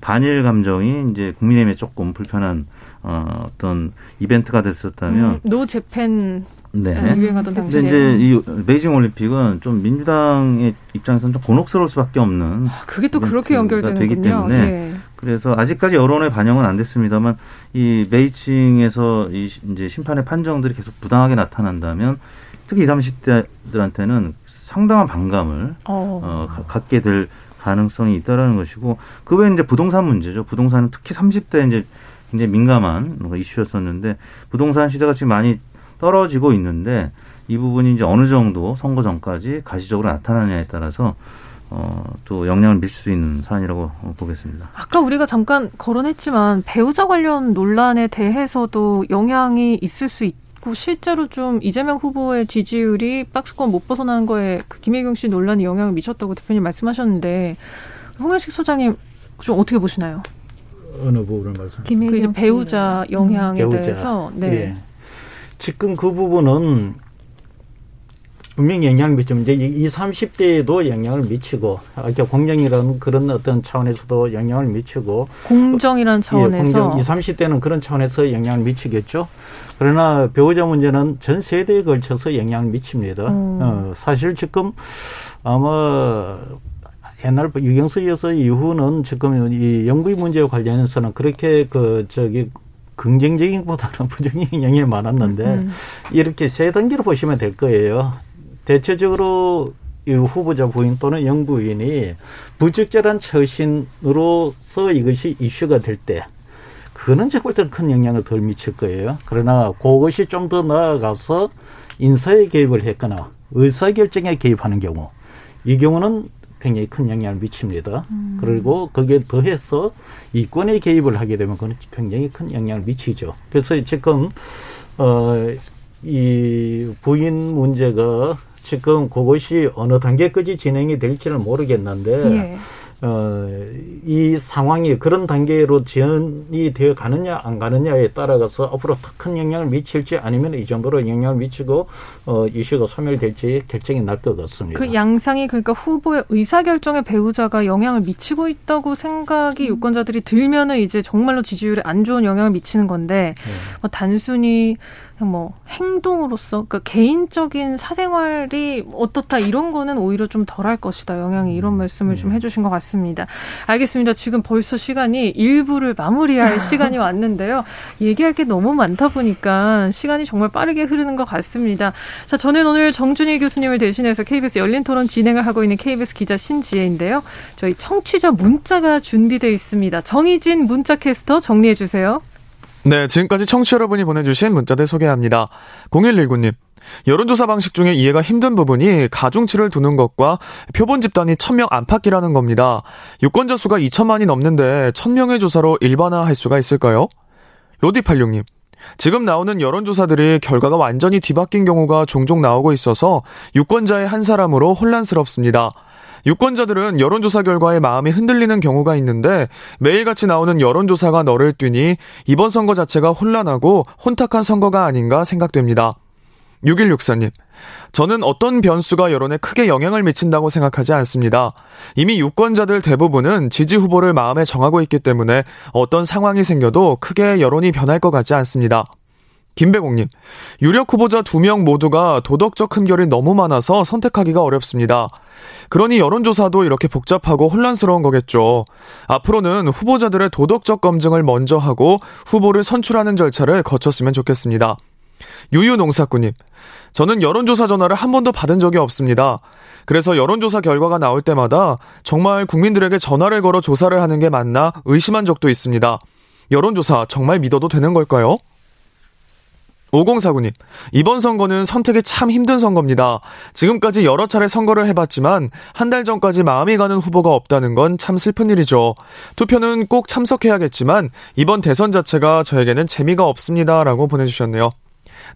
Speaker 10: 반일 감정이 이제 국민의힘에 조금 불편한 어, 어떤 이벤트가 됐었다면
Speaker 2: 음, No Japan
Speaker 10: 네.
Speaker 2: 음, 유행하던
Speaker 10: 근데
Speaker 2: 당시에
Speaker 10: 이제 이 베이징 올림픽은 좀 민주당의 입장에서는 좀 곤혹스러울 수밖에 없는
Speaker 2: 그게 또 그렇게
Speaker 10: 이벤트가 되기
Speaker 2: 연결되는군요.
Speaker 10: 때문에
Speaker 2: 네.
Speaker 10: 그래서 아직까지 여론의 반영은 안 됐습니다만 이 베이징에서 이 시- 이제 심판의 판정들이 계속 부당하게 나타난다면 특히 20, 30대들한테는 상당한 반감을
Speaker 2: 어.
Speaker 10: 어, 가- 갖게 될 가능성이 있다라는 것이고 그 외에 이제 부동산 문제죠. 부동산은 특히 30대 이제 굉장히 민감한 이슈였었는데 부동산 시세가 지금 많이 떨어지고 있는데 이 부분이 이제 어느 정도 선거 전까지 가시적으로 나타나냐에 따라서 어, 또 영향을 미칠 수 있는 사안이라고 어, 보겠습니다.
Speaker 2: 아까 우리가 잠깐 거론했지만 배우자 관련 논란에 대해서도 영향이 있을 수 있고 실제로 좀 이재명 후보의 지지율이 박스권 못 벗어나는 거에 그 김혜경 씨 논란이 영향을 미쳤다고 대표님 말씀하셨는데 홍현식 소장님 좀 어떻게 보시나요?
Speaker 11: 어느 부분을 말씀?
Speaker 2: 그 이제 배우자 영향에
Speaker 11: 배우자.
Speaker 2: 대해서 네.
Speaker 11: 예. 지금 그 부분은 분명히 영향을 미치면 이제 이 30대에도 영향을 미치고 아까 공정이라는 그런 어떤 차원에서도 영향을 미치고
Speaker 2: 공정이라는 차원에서
Speaker 11: 예, 공정 20, 30대는 그런 차원에서 영향을 미치겠죠. 그러나 배우자 문제는 전 세대에 걸쳐서 영향을 미칩니다.
Speaker 2: 음.
Speaker 11: 어, 사실 지금 아마 옛날 유경수 여사 이후는 지금 이 영구이 문제와 관련해서는 그렇게 그 저기 긍정적인 것보다는 부정적인 영향이 많았는데
Speaker 2: 음.
Speaker 11: 이렇게 세 단계로 보시면 될 거예요. 대체적으로 이 후보자 부인 또는 영부인이 부적절한 처신으로서 이것이 이슈가 될 때, 그거는 제가 볼 때는 큰 영향을 덜 미칠 거예요. 그러나 그것이 좀 더 나아가서 인사에 개입을 했거나 의사결정에 개입하는 경우, 이 경우는 굉장히 큰 영향을 미칩니다. 그리고 거기에 더해서 이권에 개입을 하게 되면 그건 굉장히 큰 영향을 미치죠. 그래서 지금 어, 이 부인 문제가 지금 그것이 어느 단계까지 진행이 될지는 모르겠는데
Speaker 2: 예.
Speaker 11: 어, 이 상황이 그런 단계로 지연이 되어 가느냐 안 가느냐에 따라가서 앞으로 더큰 영향을 미칠지 아니면 이 정도로 영향을 미치고 어, 이슈가 소멸될지 결정이 날 것 같습니다.
Speaker 2: 그 양상이 그러니까 후보의 의사결정에 배우자가 영향을 미치고 있다고 생각이 유권자들이 들면은 이제 정말로 지지율에 안 좋은 영향을 미치는 건데 뭐 단순히 뭐 행동으로서 그러니까 개인적인 사생활이 어떻다 이런 거는 오히려 좀 덜할 것이다 영향이 이런 말씀을 좀 해주신 것 같습니다. 알겠습니다. 지금 벌써 시간이 일부를 마무리할 시간이 왔는데요. 얘기할 게 너무 많다 보니까 시간이 정말 빠르게 흐르는 것 같습니다. 자, 저는 오늘 정준희 교수님을 대신해서 KBS 열린 토론 진행을 하고 있는 KBS 기자 신지혜인데요. 저희 청취자 문자가 준비되어 있습니다. 정희진 문자 캐스터 정리해 주세요.
Speaker 12: 네, 지금까지 청취 여러분이 보내주신 문자들 소개합니다. 0119님. 여론조사 방식 중에 이해가 힘든 부분이 가중치를 두는 것과 표본 집단이 1000명 안팎이라는 겁니다. 유권자 수가 2천만이 넘는데 1000명의 조사로 일반화할 수가 있을까요? 로디86님. 지금 나오는 여론조사들이 결과가 완전히 뒤바뀐 경우가 종종 나오고 있어서 유권자의 한 사람으로 혼란스럽습니다. 유권자들은 여론조사 결과에 마음이 흔들리는 경우가 있는데 매일같이 나오는 여론조사가 너를 뛰니 이번 선거 자체가 혼란하고 혼탁한 선거가 아닌가 생각됩니다. 6164님. 저는 어떤 변수가 여론에 크게 영향을 미친다고 생각하지 않습니다. 이미 유권자들 대부분은 지지 후보를 마음에 정하고 있기 때문에 어떤 상황이 생겨도 크게 여론이 변할 것 같지 않습니다. 김배공님, 유력 후보자 두 명 모두가 도덕적 흠결이 너무 많아서 선택하기가 어렵습니다. 그러니 여론조사도 이렇게 복잡하고 혼란스러운 거겠죠. 앞으로는 후보자들의 도덕적 검증을 먼저 하고 후보를 선출하는 절차를 거쳤으면 좋겠습니다. 유유농사꾼님, 저는 여론조사 전화를 한 번도 받은 적이 없습니다. 그래서 여론조사 결과가 나올 때마다 정말 국민들에게 전화를 걸어 조사를 하는 게 맞나 의심한 적도 있습니다. 여론조사 정말 믿어도 되는 걸까요? 5049님, 이번 선거는 선택이 참 힘든 선거입니다. 지금까지 여러 차례 선거를 해봤지만 한 달 전까지 마음이 가는 후보가 없다는 건 참 슬픈 일이죠. 투표는 꼭 참석해야겠지만 이번 대선 자체가 저에게는 재미가 없습니다. 라고 보내주셨네요.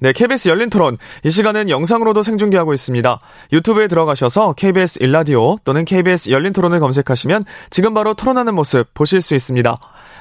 Speaker 12: 네, KBS 열린 토론. 이 시간은 영상으로도 생중계하고 있습니다. 유튜브에 들어가셔서 KBS 일라디오 또는 KBS 열린 토론을 검색하시면 지금 바로 토론하는 모습 보실 수 있습니다.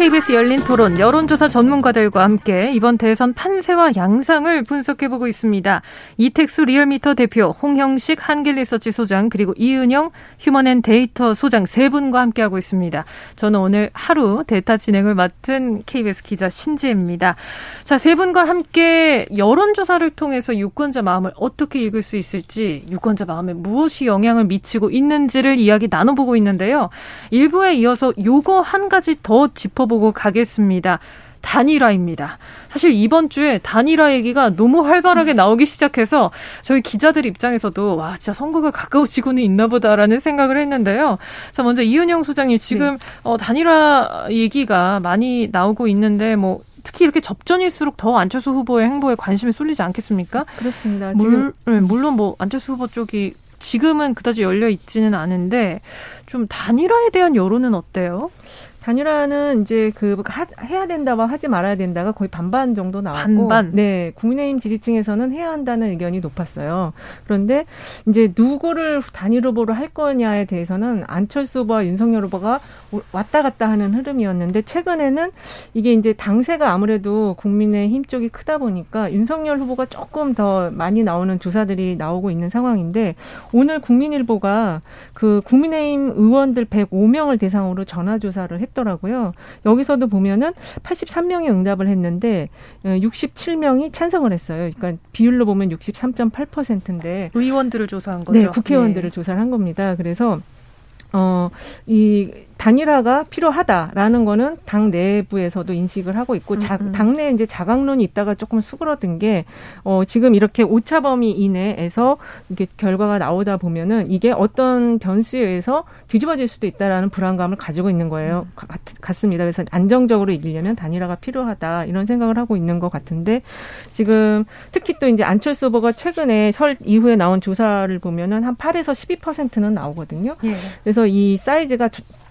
Speaker 2: KBS 열린 토론 여론조사 전문가들과 함께 이번 대선 판세와 양상을 분석해보고 있습니다. 이택수 리얼미터 대표, 홍형식 한길리서치 소장, 그리고 이은영 휴먼앤데이터 소장 세 분과 함께하고 있습니다. 저는 오늘 하루 데이터 진행을 맡은 KBS 기자 신지혜입니다. 자, 세 분과 함께 여론조사를 통해서 유권자 마음을 어떻게 읽을 수 있을지, 유권자 마음에 무엇이 영향을 미치고 있는지를 이야기 나눠보고 있는데요. 일부에 이어서 요거 한 가지 더 짚어 보고 가겠습니다. 단일화입니다. 사실 이번 주에 단일화 얘기가 너무 활발하게 나오기 시작해서 저희 기자들 입장에서도 와 진짜 선거가 가까워지고는 있나 보다라는 생각을 했는데요. 자 먼저 이은영 소장님 지금 네. 어, 단일화 얘기가 많이 나오고 있는데 뭐 특히 이렇게 접전일수록 더 안철수 후보의 행보에 관심이 쏠리지 않겠습니까?
Speaker 9: 그렇습니다.
Speaker 2: 물, 네, 물론 뭐 안철수 후보 쪽이 지금은 그다지 열려 있지는 않은데 좀 단일화에 대한 여론은 어때요?
Speaker 9: 단일화는 이제 그 하, 해야 된다와 하지 말아야 된다가 거의 반반 정도 나왔고
Speaker 2: 반반.
Speaker 9: 네 국민의힘 지지층에서는 해야 한다는 의견이 높았어요. 그런데 이제 누구를 단일 후보로 할 거냐에 대해서는 안철수 후보와 윤석열 후보가 왔다 갔다 하는 흐름이었는데 최근에는 이게 이제 당세가 아무래도 국민의힘 쪽이 크다 보니까 윤석열 후보가 조금 더 많이 나오는 조사들이 나오고 있는 상황인데 오늘 국민일보가 그 국민의힘 의원들 105명을 대상으로 전화 조사를 했. 했더라고요. 여기서도 보면은 83명이 응답을 했는데 67명이 어, 찬성을 했어요. 그러니까 비율로 보면 63.8%인데
Speaker 2: 의원들을 조사한 거죠.
Speaker 9: 네, 국회의원들을 네. 조사를 한 겁니다. 그래서 어, 이 단일화가 필요하다라는 거는 당 내부에서도 인식을 하고 있고 자, 음, 음. 당내 이제 자강론이 있다가 조금 수그러든 게 어, 지금 이렇게 오차 범위 이내에서 이게 결과가 나오다 보면은 이게 어떤 변수에 의해서 뒤집어질 수도 있다라는 불안감을 가지고 있는 거예요. 음. 같, 같습니다. 그래서 안정적으로 이기려면 단일화가 필요하다 이런 생각을 하고 있는 것 같은데 지금 특히 또 이제 안철수 후보가 최근에 설 이후에 나온 조사를 보면은 한 8에서 12%는 나오거든요. 예. 그래서 이 사이즈가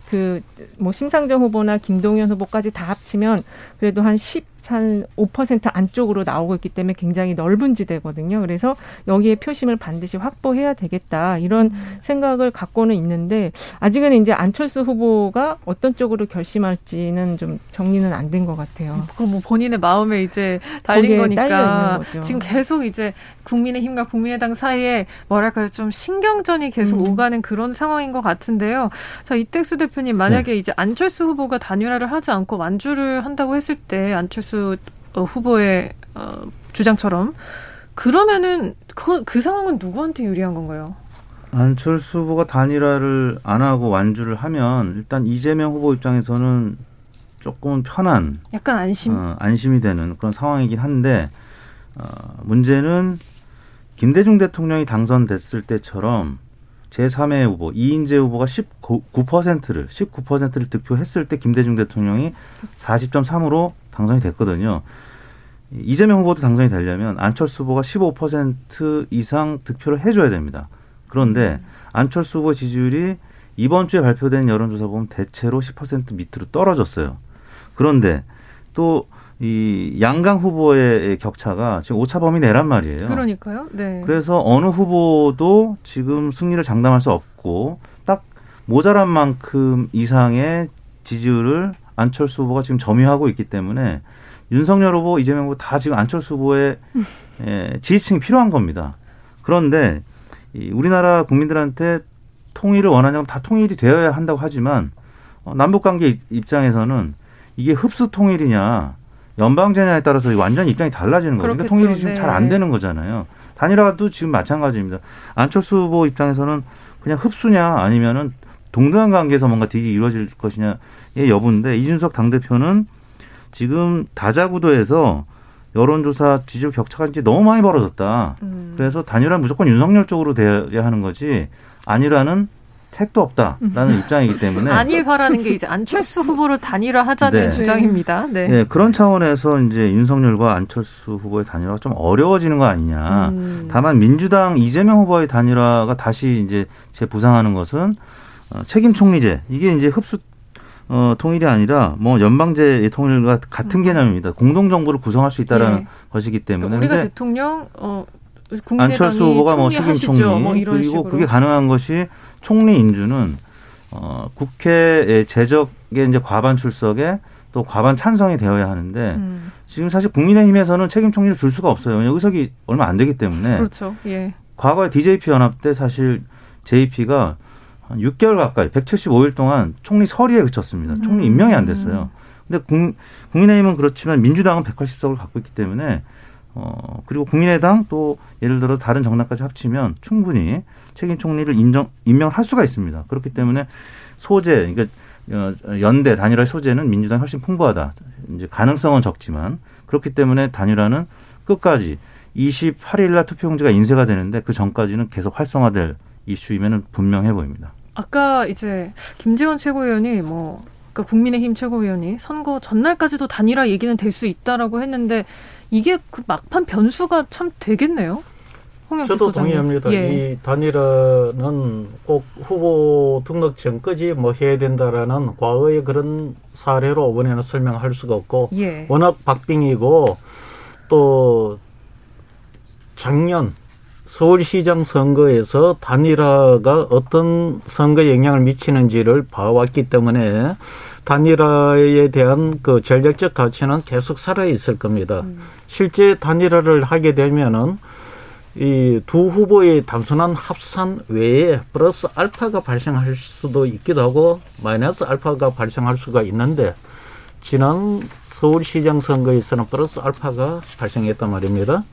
Speaker 9: 그 뭐 심상정 후보나 김동연 후보까지 다 합치면 그래도 한 10, 한 5% 안쪽으로 나오고 있기 때문에 굉장히 넓은 지대거든요. 그래서 여기에 표심을 반드시 확보해야 되겠다 이런 음. 생각을 갖고는 있는데 아직은 이제 안철수 후보가 어떤 쪽으로 결심할지는 좀 정리는 안 된 것 같아요.
Speaker 2: 그뭐 본인의 마음에 이제 달린 거니까 지금 계속 이제 국민의힘과 국민의당 사이에 뭐랄까요 좀 신경전이 계속 음. 오가는 그런 상황인 것 같은데요. 자 이택수 대표님 만약에 네. 이제 안철수 후보가 단일화를 하지 않고 완주를 한다고 했을 때 안철수 안철수 어, 후보의 어, 주장처럼 그러면은 그, 그 상황은 누구한테 유리한 건가요?
Speaker 10: 안철수 후보가 단일화를 안 하고 완주를 하면 일단 이재명 후보 입장에서는 조금 편한
Speaker 2: 약간 안심
Speaker 10: 어, 안심이 되는 그런 상황이긴 한데 어, 문제는 김대중 대통령이 당선됐을 때처럼 제3의 후보 이인재 후보가 19%를 19%를 득표했을 때 김대중 대통령이 40.3으로 당선이 됐거든요. 이재명 후보도 당선이 되려면 안철수 후보가 15% 이상 득표를 해줘야 됩니다. 그런데 안철수 후보 지지율이 이번 주에 발표된 여론조사 보면 대체로 10% 밑으로 떨어졌어요. 그런데 또 이 양강 후보의 격차가 지금 오차 범위 내란 말이에요.
Speaker 2: 그러니까요. 네.
Speaker 10: 그래서 어느 후보도 지금 승리를 장담할 수 없고 딱 모자란 만큼 이상의 지지율을 안철수 후보가 지금 점유하고 있기 때문에 윤석열 후보, 이재명 후보 다 지금 안철수 후보의 음. 예, 지지층이 필요한 겁니다. 그런데 이 우리나라 국민들한테 통일을 원하냐면 다 통일이 되어야 한다고 하지만 어, 남북 관계 입장에서는 이게 흡수 통일이냐 연방제냐에 따라서 완전 입장이 달라지는 거예요. 그러니까 통일이 지금 네. 잘안 되는 거잖아요. 단일화도 지금 마찬가지입니다. 안철수 후보 입장에서는 그냥 흡수냐 아니면은 동등한 관계에서 뭔가 딜이 이루어질 것이냐의 여부인데 이준석 당대표는 지금 다자구도에서 여론조사 지지율 격차가 이제 너무 많이 벌어졌다. 음. 그래서 단일화 무조건 윤석열 쪽으로 돼야 하는 거지 아니라는 택도 없다라는 음. 입장이기 때문에
Speaker 2: 안일화라는 게 이제 안철수 후보로 단일화 하자는 네. 주장입니다. 네.
Speaker 10: 네. 그런 차원에서 이제 윤석열과 안철수 후보의 단일화가 좀 어려워지는 거 아니냐. 음. 다만 민주당 이재명 후보의 단일화가 다시 이제 재부상하는 것은 어, 책임 총리제 이게 이제 흡수 어, 통일이 아니라 뭐 연방제의 통일과 같은 음. 개념입니다. 공동 정부를 구성할 수 있다라는 네. 것이기 때문에
Speaker 2: 우리가 대통령 어
Speaker 10: 안철수 후보가 뭐 책임 총리 뭐 그리고 식으로. 그게 가능한 것이 총리 인준은 어 국회의 제적의 이제 과반 출석에 또 과반 찬성이 되어야 하는데 음. 지금 사실 국민의힘에서는 책임 총리를 줄 수가 없어요. 왜냐 의석이 얼마 안 되기 때문에.
Speaker 2: 그렇죠. 예.
Speaker 10: 과거에 DJP 연합 때 사실 JP가 한 6개월 가까이 175일 동안 총리 서리에 그쳤습니다. 총리 임명이 안 됐어요. 근데 국, 민의힘은 그렇지만 민주당은 180석을 갖고 있기 때문에 어 그리고 국민의당 또 예를 들어 다른 정당까지 합치면 충분히 책임 총리를 인정 임명할 수가 있습니다. 그렇기 때문에 소재 그러니까 어, 연대 단일화 소재는 민주당이 훨씬 풍부하다. 이제 가능성은 적지만 그렇기 때문에 단일화는 끝까지 28일 날 투표용지가 인쇄가 되는데 그 전까지는 계속 활성화될 이슈이면은 분명해 보입니다.
Speaker 2: 아까 이제 김재원 최고위원이 뭐 그러니까 국민의힘 최고위원이 선거 전날까지도 단일화 얘기는 될 수 있다라고 했는데 이게 그 막판 변수가 참 되겠네요.
Speaker 11: 저도 소장님. 동의합니다. 예. 이 단일화는 꼭 후보 등록 전까지 뭐 해야 된다라는 과거의 그런 사례로 이번에는 설명할 수가 없고 예. 워낙 박빙이고 또 작년 서울시장 선거에서 단일화가 어떤 선거에 영향을 미치는지를 봐왔기 때문에 단일화에 대한 그 전략적 가치는 계속 살아 있을 겁니다. 음. 실제 단일화를 하게 되면은 이 두 후보의 단순한 합산 외에 플러스 알파가 발생할 수도 있기도 하고 마이너스 알파가 발생할 수가 있는데 지난 서울시장 선거에서는 플러스 알파가 발생했단 말입니다.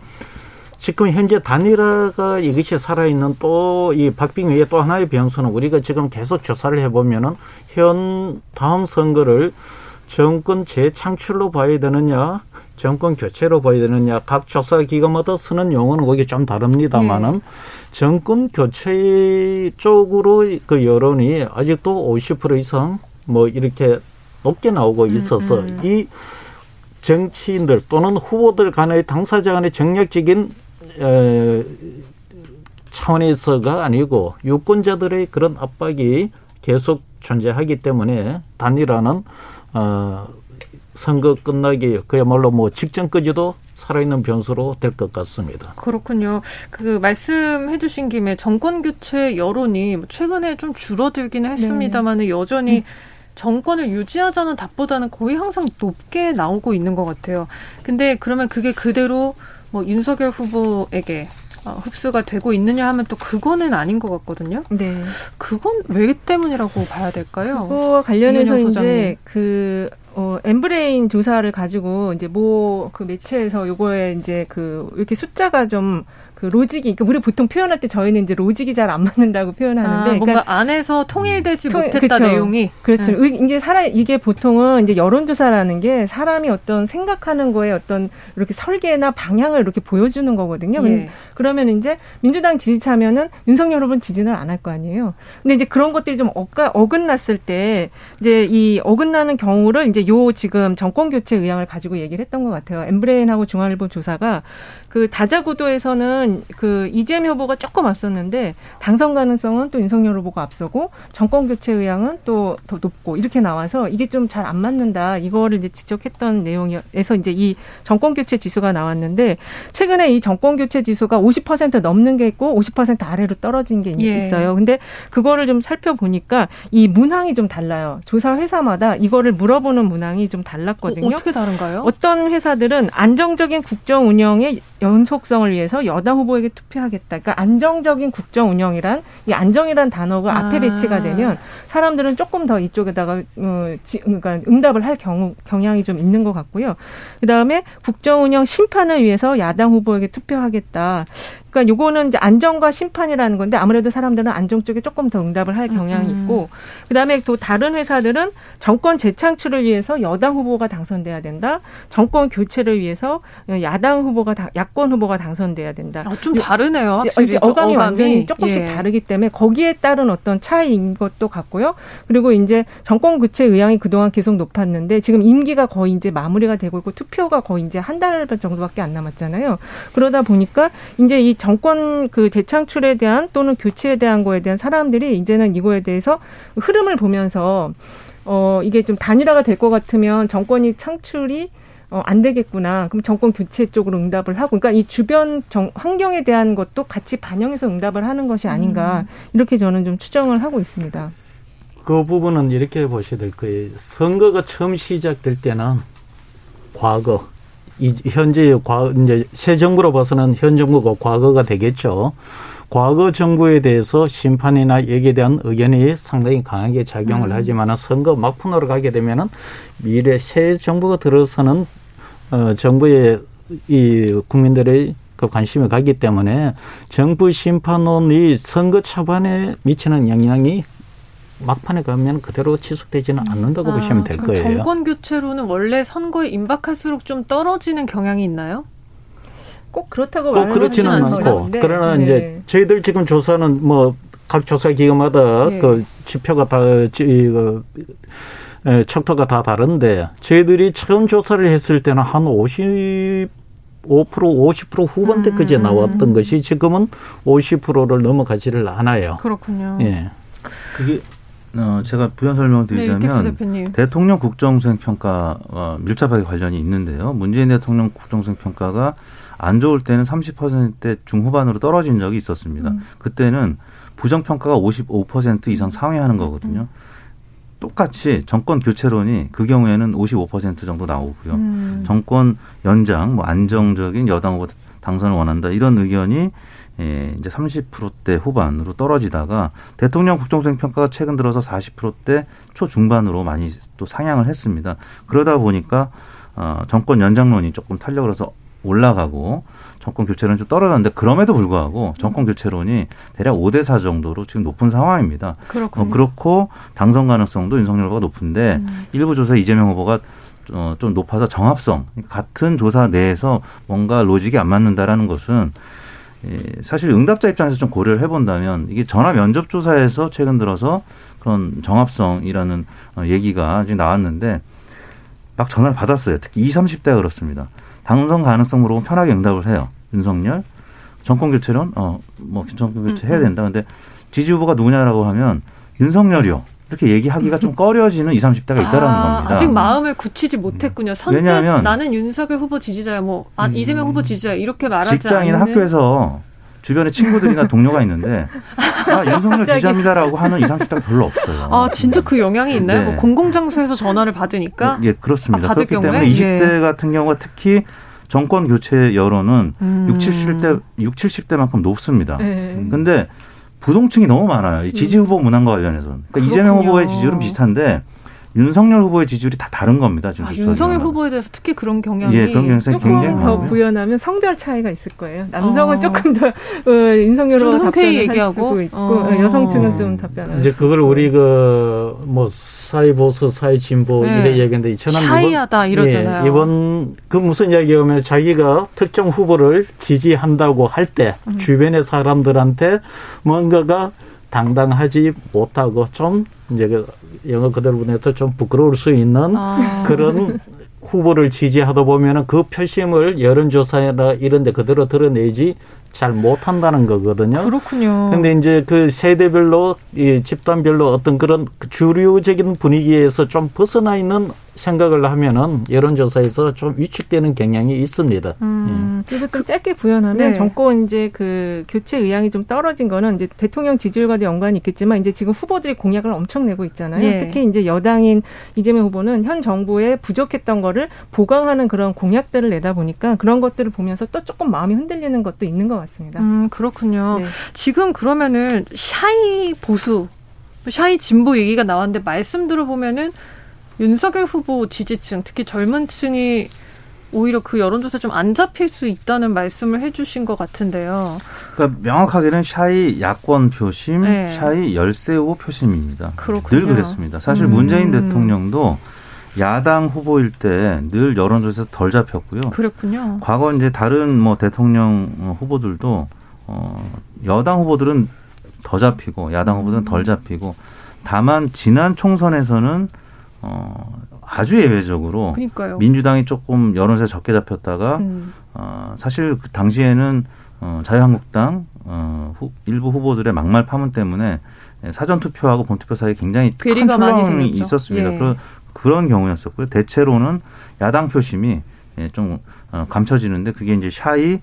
Speaker 11: 지금 현재 단일화가 이것이 살아있는 또 이 박빙 외에 또 하나의 변수는 우리가 지금 계속 조사를 해보면은 현 다음 선거를 정권 재창출로 봐야 되느냐 정권 교체로 봐야 되느냐 각 조사 기관마다 쓰는 용어는 거기 좀 다릅니다만은 네. 정권 교체 쪽으로 그 여론이 아직도 50% 이상 뭐 이렇게 높게 나오고 음, 있어서 음, 음. 이 정치인들 또는 후보들 간의 당사자 간의 정략적인 에, 차원에서가 아니고 유권자들의 그런 압박이 계속 존재하기 때문에 단일화는 어, 선거 끝나기 그야말로 뭐 직전까지도 살아있는 변수로 될 것 같습니다.
Speaker 2: 그렇군요. 그 말씀해주신 김에 정권 교체 여론이 최근에 좀 줄어들기는 했습니다만 네. 여전히 음. 정권을 유지하자는 답보다는 거의 항상 높게 나오고 있는 것 같아요. 근데 그러면 그게 그대로 뭐 윤석열 후보에게 어, 흡수가 되고 있느냐 하면 또 그거는 아닌 것 같거든요. 네. 그건 왜 때문이라고 봐야 될까요?
Speaker 9: 그거와 관련해서 이제 그 어, 엠브레인 조사를 가지고 이제 뭐 그 매체에서 요거에 이제 그 이렇게 숫자가 좀 그 로직이 그러니까 우리 보통 표현할 때 저희는 이제 logic이 잘 안 맞는다고 표현하는데
Speaker 2: 아, 뭔가 그러니까 안에서 통일되지 통, 못했다 그렇죠. 내용이
Speaker 9: 그렇죠. 네. 이제 사람 이게 보통은 이제 여론조사라는 게 사람이 어떤 생각하는 거에 어떤 이렇게 설계나 방향을 이렇게 보여주는 거거든요. 예. 그러면 이제 민주당 지지차면은 윤석열 후보는 지지를 안할 거 아니에요. 근데 이제 그런 것들이 좀 어가, 어긋났을 때 이제 이 어긋나는 경우를 이제 요 지금 정권 교체 의향을 가지고 얘기를 했던 것 같아요. 엠브레인하고 중앙일보 조사가 그 다자구도에서는 그 이재명 후보가 조금 앞섰는데 당선 가능성은 또 윤석열 후보가 앞서고 정권 교체 의향은 또 더 높고 이렇게 나와서 이게 좀 잘 안 맞는다. 이거를 이제 지적했던 내용에서 이제 이 정권 교체 지수가 나왔는데 최근에 이 정권 교체 지수가 50% 넘는 게 있고 50% 아래로 떨어진 게
Speaker 2: 예.
Speaker 9: 있어요. 근데 그거를 좀 살펴보니까 이 문항이 좀 달라요. 조사 회사마다 이거를 물어보는 문항이 좀 달랐거든요.
Speaker 2: 어, 어떻게 다른가요?
Speaker 9: 어떤 회사들은 안정적인 국정 운영의 연속성을 위해서 여당 후보에게 투표하겠다. 그러니까 안정적인 국정 운영이란 이 안정이란 단어가
Speaker 2: 아.
Speaker 9: 앞에 배치가 되면 사람들은 조금 더 이쪽에다가 어, 지, 그러니까 응답을 할 경우 경향이 좀 있는 것 같고요. 그다음에 국정 운영 심판을 위해서 야당 후보에게 투표하겠다. 그러니까 요거는 이제 안정과 심판이라는 건데 아무래도 사람들은 안정 쪽에 조금 더 응답을 할 경향이
Speaker 2: 음.
Speaker 9: 있고 그다음에 또 다른 회사들은 정권 재창출을 위해서 여당 후보가 당선돼야 된다. 정권 교체를 위해서 야당 후보가 당- 야권 후보가 당선돼야 된다.
Speaker 2: 아, 좀 다르네요, 확실히.
Speaker 9: 이제
Speaker 2: 좀
Speaker 9: 어감이,
Speaker 2: 어감이.
Speaker 9: 완전히 조금씩
Speaker 2: 예.
Speaker 9: 다르기 때문에 거기에 따른 어떤 차이인 것도 같고요. 그리고 이제 정권 교체 의향이 그동안 계속 높았는데 지금 임기가 거의 이제 마무리가 되고 있고 투표가 거의 이제 한 달 정도밖에 안 남았잖아요. 그러다 보니까 이제 이 정권 그 재창출에 대한 또는 교체에 대한 거에 대한 사람들이 이제는 이거에 대해서 흐름을 보면서 어 이게 좀 단일화가 될 것 같으면 정권이 창출이 어, 안 되겠구나. 그럼 정권 교체 쪽으로 응답을 하고, 그러니까 이 주변 정, 환경에 대한 것도 같이 반영해서 응답을 하는 것이 아닌가. 이렇게 저는 좀 추정을 하고 있습니다.
Speaker 11: 그 부분은 이렇게 보셔야 될 거예요. 선거가 처음 시작될 때는 과거, 이 현재의 과 이제 새 정부로 봐서는 현 정부가 과거가 되겠죠. 과거 정부에 대해서 심판이나 여기에 대한 의견이 상당히 강하게 작용을
Speaker 13: 음.
Speaker 11: 하지만 선거 막판으로 가게 되면은 미래 새 정부가 들어서는 어 정부의 이 국민들의 그 관심이 가기 때문에 정부 심판론이 선거 차반에 미치는 영향이 막판에 가면 그대로 지속되지는 않는다고 보시면 될
Speaker 2: 아,
Speaker 11: 거예요.
Speaker 2: 정권 교체로는 원래 선거에 임박할수록 좀 떨어지는 경향이 있나요?
Speaker 9: 꼭 그렇다고
Speaker 11: 꼭 그렇지는 않고
Speaker 9: 네.
Speaker 11: 그러나
Speaker 9: 네.
Speaker 11: 이제 저희들 지금 조사는 뭐 각 조사 기관마다
Speaker 9: 네.
Speaker 11: 그 지표가 다 지- 그, 에, 척도가 다 다른데 저희들이 처음 조사를 했을 때는 한 50. 5% 50% 후반대까지 나왔던 것이 지금은 50%를 넘어가지를 않아요.
Speaker 2: 그렇군요.
Speaker 11: 예.
Speaker 10: 그게 어, 제가 부연 설명을
Speaker 2: 네,
Speaker 10: 드리자면. 대통령 국정수행 평가와 밀접하게 관련이 있는데요. 문재인 대통령 국정수행 평가가 안 좋을 때는 30%대 중후반으로 떨어진 적이 있었습니다.
Speaker 2: 음.
Speaker 10: 그때는 부정 평가가 55% 이상 상회하는 거거든요. 똑같이 정권 교체론이 그 경우에는 55% 정도 나오고요.
Speaker 13: 음.
Speaker 10: 정권 연장, 뭐 안정적인 여당 후보 당선을 원한다 이런 의견이 예, 이제 30%대 후반으로 떨어지다가 대통령 국정수행 평가가 최근 들어서 40%대 초중반으로 많이 또 상향을 했습니다. 그러다 보니까 어, 정권 연장론이 조금 탄력을 해서 올라가고 정권 교체론이 좀 떨어졌는데 그럼에도 불구하고 정권 교체론이 대략 5대 4 정도로 지금 높은 상황입니다.
Speaker 2: 그렇군요.
Speaker 10: 어, 그렇고 당선 가능성도 윤석열 후보가 높은데
Speaker 2: 음.
Speaker 10: 일부 조사 이재명 후보가 어, 좀 높아서 정합성 같은 조사 내에서 뭔가 로직이 안 맞는다라는 것은 예, 사실 응답자 입장에서 좀 고려를 해본다면 이게 전화 면접 조사에서 최근 들어서 그런 정합성이라는 어, 얘기가 지금 나왔는데 막 전화를 받았어요. 특히 20, 30대가 그렇습니다. 당선 가능성 물어보면 편하게 응답을 해요. 윤석열 정권 교체론 어 뭐 정권 교체 해야 된다. 근데 지지 후보가 누구냐라고 하면 윤석열이요. 이렇게 얘기하기가 좀 꺼려지는 20, 30대가 있다라는
Speaker 2: 아,
Speaker 10: 겁니다.
Speaker 2: 아직 마음을 굳히지 못했군요. 선뜻
Speaker 10: 왜냐하면
Speaker 2: 나는 윤석열 후보 지지자야, 뭐 아, 이재명 후보 지지자 이렇게 말하지
Speaker 10: 직장이나
Speaker 2: 않는
Speaker 10: 학교에서 주변에 친구들이나 동료가 있는데 아, 윤석열 지지합니다라고 하는 20, 30대가 별로 없어요.
Speaker 2: 아 진짜 그 영향이 있나요?
Speaker 10: 네.
Speaker 2: 뭐 공공장소에서 전화를 받으니까
Speaker 10: 예, 그렇습니다.
Speaker 2: 아, 받을
Speaker 10: 그렇기
Speaker 2: 경우에?
Speaker 10: 때문에 20대
Speaker 2: 예.
Speaker 10: 같은 경우가 특히 정권 교체 여론은
Speaker 2: 음.
Speaker 10: 6, 70대 6, 70대만큼 높습니다.
Speaker 2: 네.
Speaker 10: 근데 부동층이 너무 많아요. 이 지지 후보 문항과 관련해서는. 그러니까 이재명. 후보의 지지율은 비슷한데 윤석열 후보의 지지율이 다 다른 겁니다. 지금
Speaker 2: 아, 윤석열. 후보에 대해서 특히 그런 경향이
Speaker 10: 예, 그런 경향성이
Speaker 9: 조금
Speaker 10: 굉장히
Speaker 9: 더
Speaker 10: 많아요.
Speaker 9: 부연하면 성별 차이가 있을 거예요. 남성은
Speaker 2: 어.
Speaker 9: 조금 더 어, 윤석열로 답변을 할
Speaker 2: 얘기하고?
Speaker 9: 있고
Speaker 2: 어.
Speaker 9: 어, 여성층은 좀 답변을
Speaker 11: 이제 그걸 우리 그 뭐 사회 보수, 사회 진보
Speaker 2: 네.
Speaker 11: 이래 얘기하는데 저는
Speaker 2: 샤이하다
Speaker 11: 이번,
Speaker 2: 이러잖아요.
Speaker 11: 예, 이번 그 무슨 이야기하면 자기가 특정 후보를 지지한다고 할때
Speaker 2: 음.
Speaker 11: 주변의 사람들한테 뭔가가 당당하지 못하고 좀 이제 그 영어 그대로 보내서 좀 부끄러울 수 있는
Speaker 2: 아.
Speaker 11: 그런 후보를 지지하다 보면은 그 표심을 여론조사나 이런 데 그대로 드러내지 잘 못한다는 거거든요.
Speaker 2: 그렇군요.
Speaker 11: 근데 이제 그 세대별로 이 집단별로 어떤 그런 주류적인 분위기에서 좀 벗어나 있는 생각을 하면은 여론조사에서 좀 위축되는 경향이 있습니다.
Speaker 9: 음, 그리고 좀 짧게 부연하면 네. 정권 이제 그 교체 의향이 좀 떨어진 거는 이제 대통령 지지율과도 연관이 있겠지만 이제 지금 후보들이 공약을 엄청 내고 있잖아요. 예. 특히 이제 여당인 이재명 후보는 현 정부에 부족했던 거를 보강하는 그런 공약들을 내다 보니까 그런 것들을 보면서 또 조금 마음이 흔들리는 것도 있는 것 같 습니다.
Speaker 2: 음, 그렇군요. 네. 지금 그러면은 shy 보수, shy 진보 얘기가 나왔는데 말씀 들어보면은 윤석열 후보 지지층, 특히 젊은 층이 오히려 그 여론조사 좀 안 잡힐 수 있다는 말씀을 해주신 것 같은데요.
Speaker 10: 그러니까 명확하게는 shy 야권 표심, 네. shy 열세 후보 표심입니다. 그렇군요. 늘 그랬습니다. 사실 음. 문재인 대통령도 야당 후보일 때 늘 여론조사에서 덜 잡혔고요.
Speaker 2: 그렇군요.
Speaker 10: 과거 이제 다른 뭐 대통령 후보들도 어 여당 후보들은 더 잡히고 야당 후보들은 덜 잡히고 다만 지난 총선에서는 어, 아주 예외적으로
Speaker 2: 그러니까요.
Speaker 10: 민주당이 조금 여론조사 적게 잡혔다가 음. 어, 사실 그 당시에는 어, 자유한국당 어, 후, 일부 후보들의 막말 파문 때문에 사전 투표하고 본 투표 사이에 굉장히 큰 출렁임이 있었습니다. 예. 그런 경우였었고요. 대체로는 야당 표심이 예, 좀 어, 감춰지는데 그게 이제 shy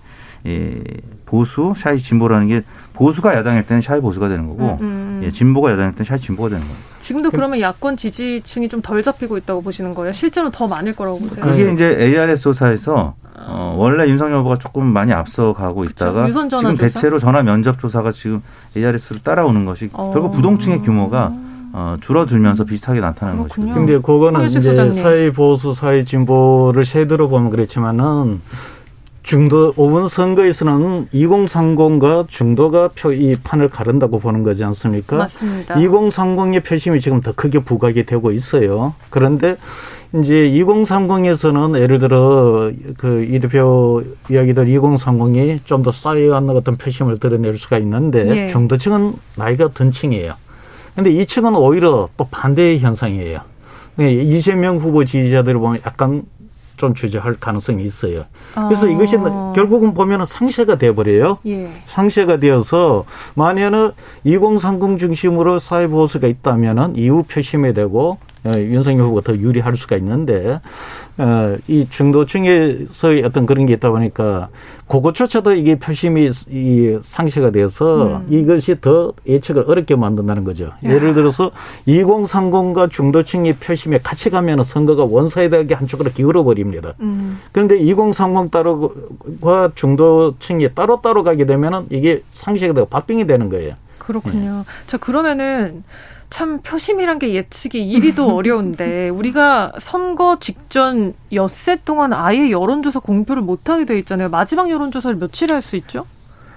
Speaker 10: 예, 보수, shy 진보라는 게 보수가 야당일 때는 shy 보수가 되는 거고 음, 음. 예, 진보가 야당일 때는 shy 진보가 되는 거예요.
Speaker 2: 지금도 그러면 야권 지지층이 좀 덜 잡히고 있다고 보시는 거예요? 실제로 더 많을 거라고 보세요?
Speaker 10: 그게 이제 ARS 조사에서 어, 원래 윤석열 후보가 조금 많이 앞서가고 있다가 지금 조사? 대체로 전화 면접 조사가 지금 ARS를 따라오는 것이 어. 결국 부동층의 규모가 어, 줄어들면서 비슷하게 나타나는
Speaker 11: 거죠. 근데 그거는 이제 소장님. 사회 보수, 사회 진보를 세대로 보면 그렇지만은 중도 5번 선거에서는 2030과 중도가 표, 이 판을 가른다고 보는 거지 않습니까?
Speaker 2: 맞습니다.
Speaker 11: 2030의 표심이 지금 더 크게 부각이 되고 있어요. 그런데 이제 2030에서는 예를 들어 그 이 대표 이야기들 2030이 좀 더 쌓여가는 어떤 표심을 드러낼 수가 있는데 예. 중도층은 나이가 든 층이에요. 근데 이 층은 오히려 또 반대의 현상이에요. 네, 이재명 후보 지지자들을 보면 약간 좀 주저할 가능성이 있어요. 그래서 어. 이것이 결국은 보면은 상쇄가 돼버려요.
Speaker 2: 예.
Speaker 11: 상쇄가 되어서 만약에 2030 중심으로 사회보수가 있다면은 이후 표심이 되고 어, 윤석열 후보가 더 유리할 수가 있는데 어, 이 중도층에서의 어떤 그런 게 있다 보니까 그것조차도 이게 표심이 이 상쇄가 돼서 음. 이것이 더 예측을 어렵게 만든다는 거죠. 야. 예를 들어서 2030과 중도층이 표심에 같이 가면 선거가 one-side하게 한쪽으로 기울어 버립니다. 음. 그런데 2030 따로과 중도층이 따로 따로 가게 되면은 이게 상쇄가 되고 박빙이 되는 거예요.
Speaker 2: 그렇군요. 네. 자 그러면은 참 표심이란 게 예측이 이리도 어려운데 우리가 선거 직전 엿새 동안 아예 여론조사 공표를 못하게 돼 있잖아요. 마지막 여론조사를 며칠에 할수 있죠?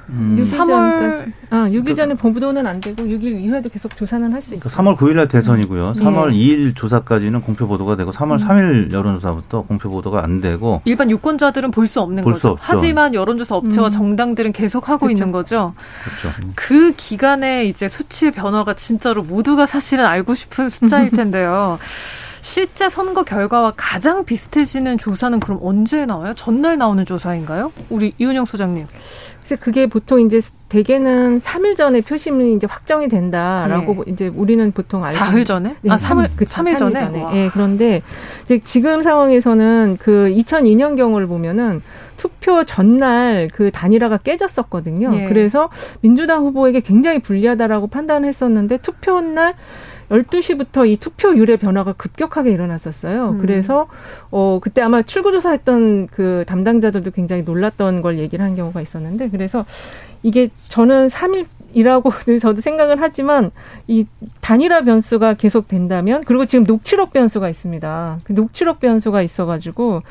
Speaker 9: 음. 3월 아, 6일 전에 보도는 안 되고 6일 이후에도 계속 조사는 할 수 있어요.
Speaker 10: 3월 9일 날 대선이고요. 3월 네. 2일 조사까지는 공표 보도가 되고 3월 음. 3일 여론조사부터 공표 보도가 안 되고
Speaker 2: 일반 유권자들은 볼 수 없는
Speaker 10: 볼수
Speaker 2: 거죠.
Speaker 10: 없죠.
Speaker 2: 하지만 여론조사 업체와 음. 정당들은 계속 하고 그렇죠. 있는 거죠.
Speaker 10: 그렇죠.
Speaker 2: 그 기간에 이제 수치의 변화가 진짜로 모두가 사실은 알고 싶은 숫자일 텐데요. 실제 선거 결과와 가장 비슷해지는 조사는 그럼 언제 나와요? 전날 나오는 조사인가요? 우리 이은영 소장님.
Speaker 9: 그래서 그게 보통 이제 대개는 3일 전에 표심이 이제 확정이 된다라고 네. 이제 우리는 보통
Speaker 2: 알고 4일 전에?
Speaker 9: 네, 아, 3일 그 3일, 3일 전에. 전에. 예. 그런데 이제 지금 상황에서는 그 2002년 경우를 보면은 투표 전날 그 단일화가 깨졌었거든요. 예. 그래서 민주당 후보에게 굉장히 불리하다라고 판단했었는데 투표 날 12시부터 이 투표율의 변화가 급격하게 일어났었어요. 음. 그래서 어 그때 아마 출구 조사 했던 그 담당자들도 굉장히 놀랐던 걸 얘기를 한 경우가 있었는데 그래서 이게 저는 3일 이라고 저도 생각을 하지만 이 단일화 변수가 계속 된다면 그리고 지금 녹취록 변수가 있습니다. 그 녹취록 변수가 있어가지고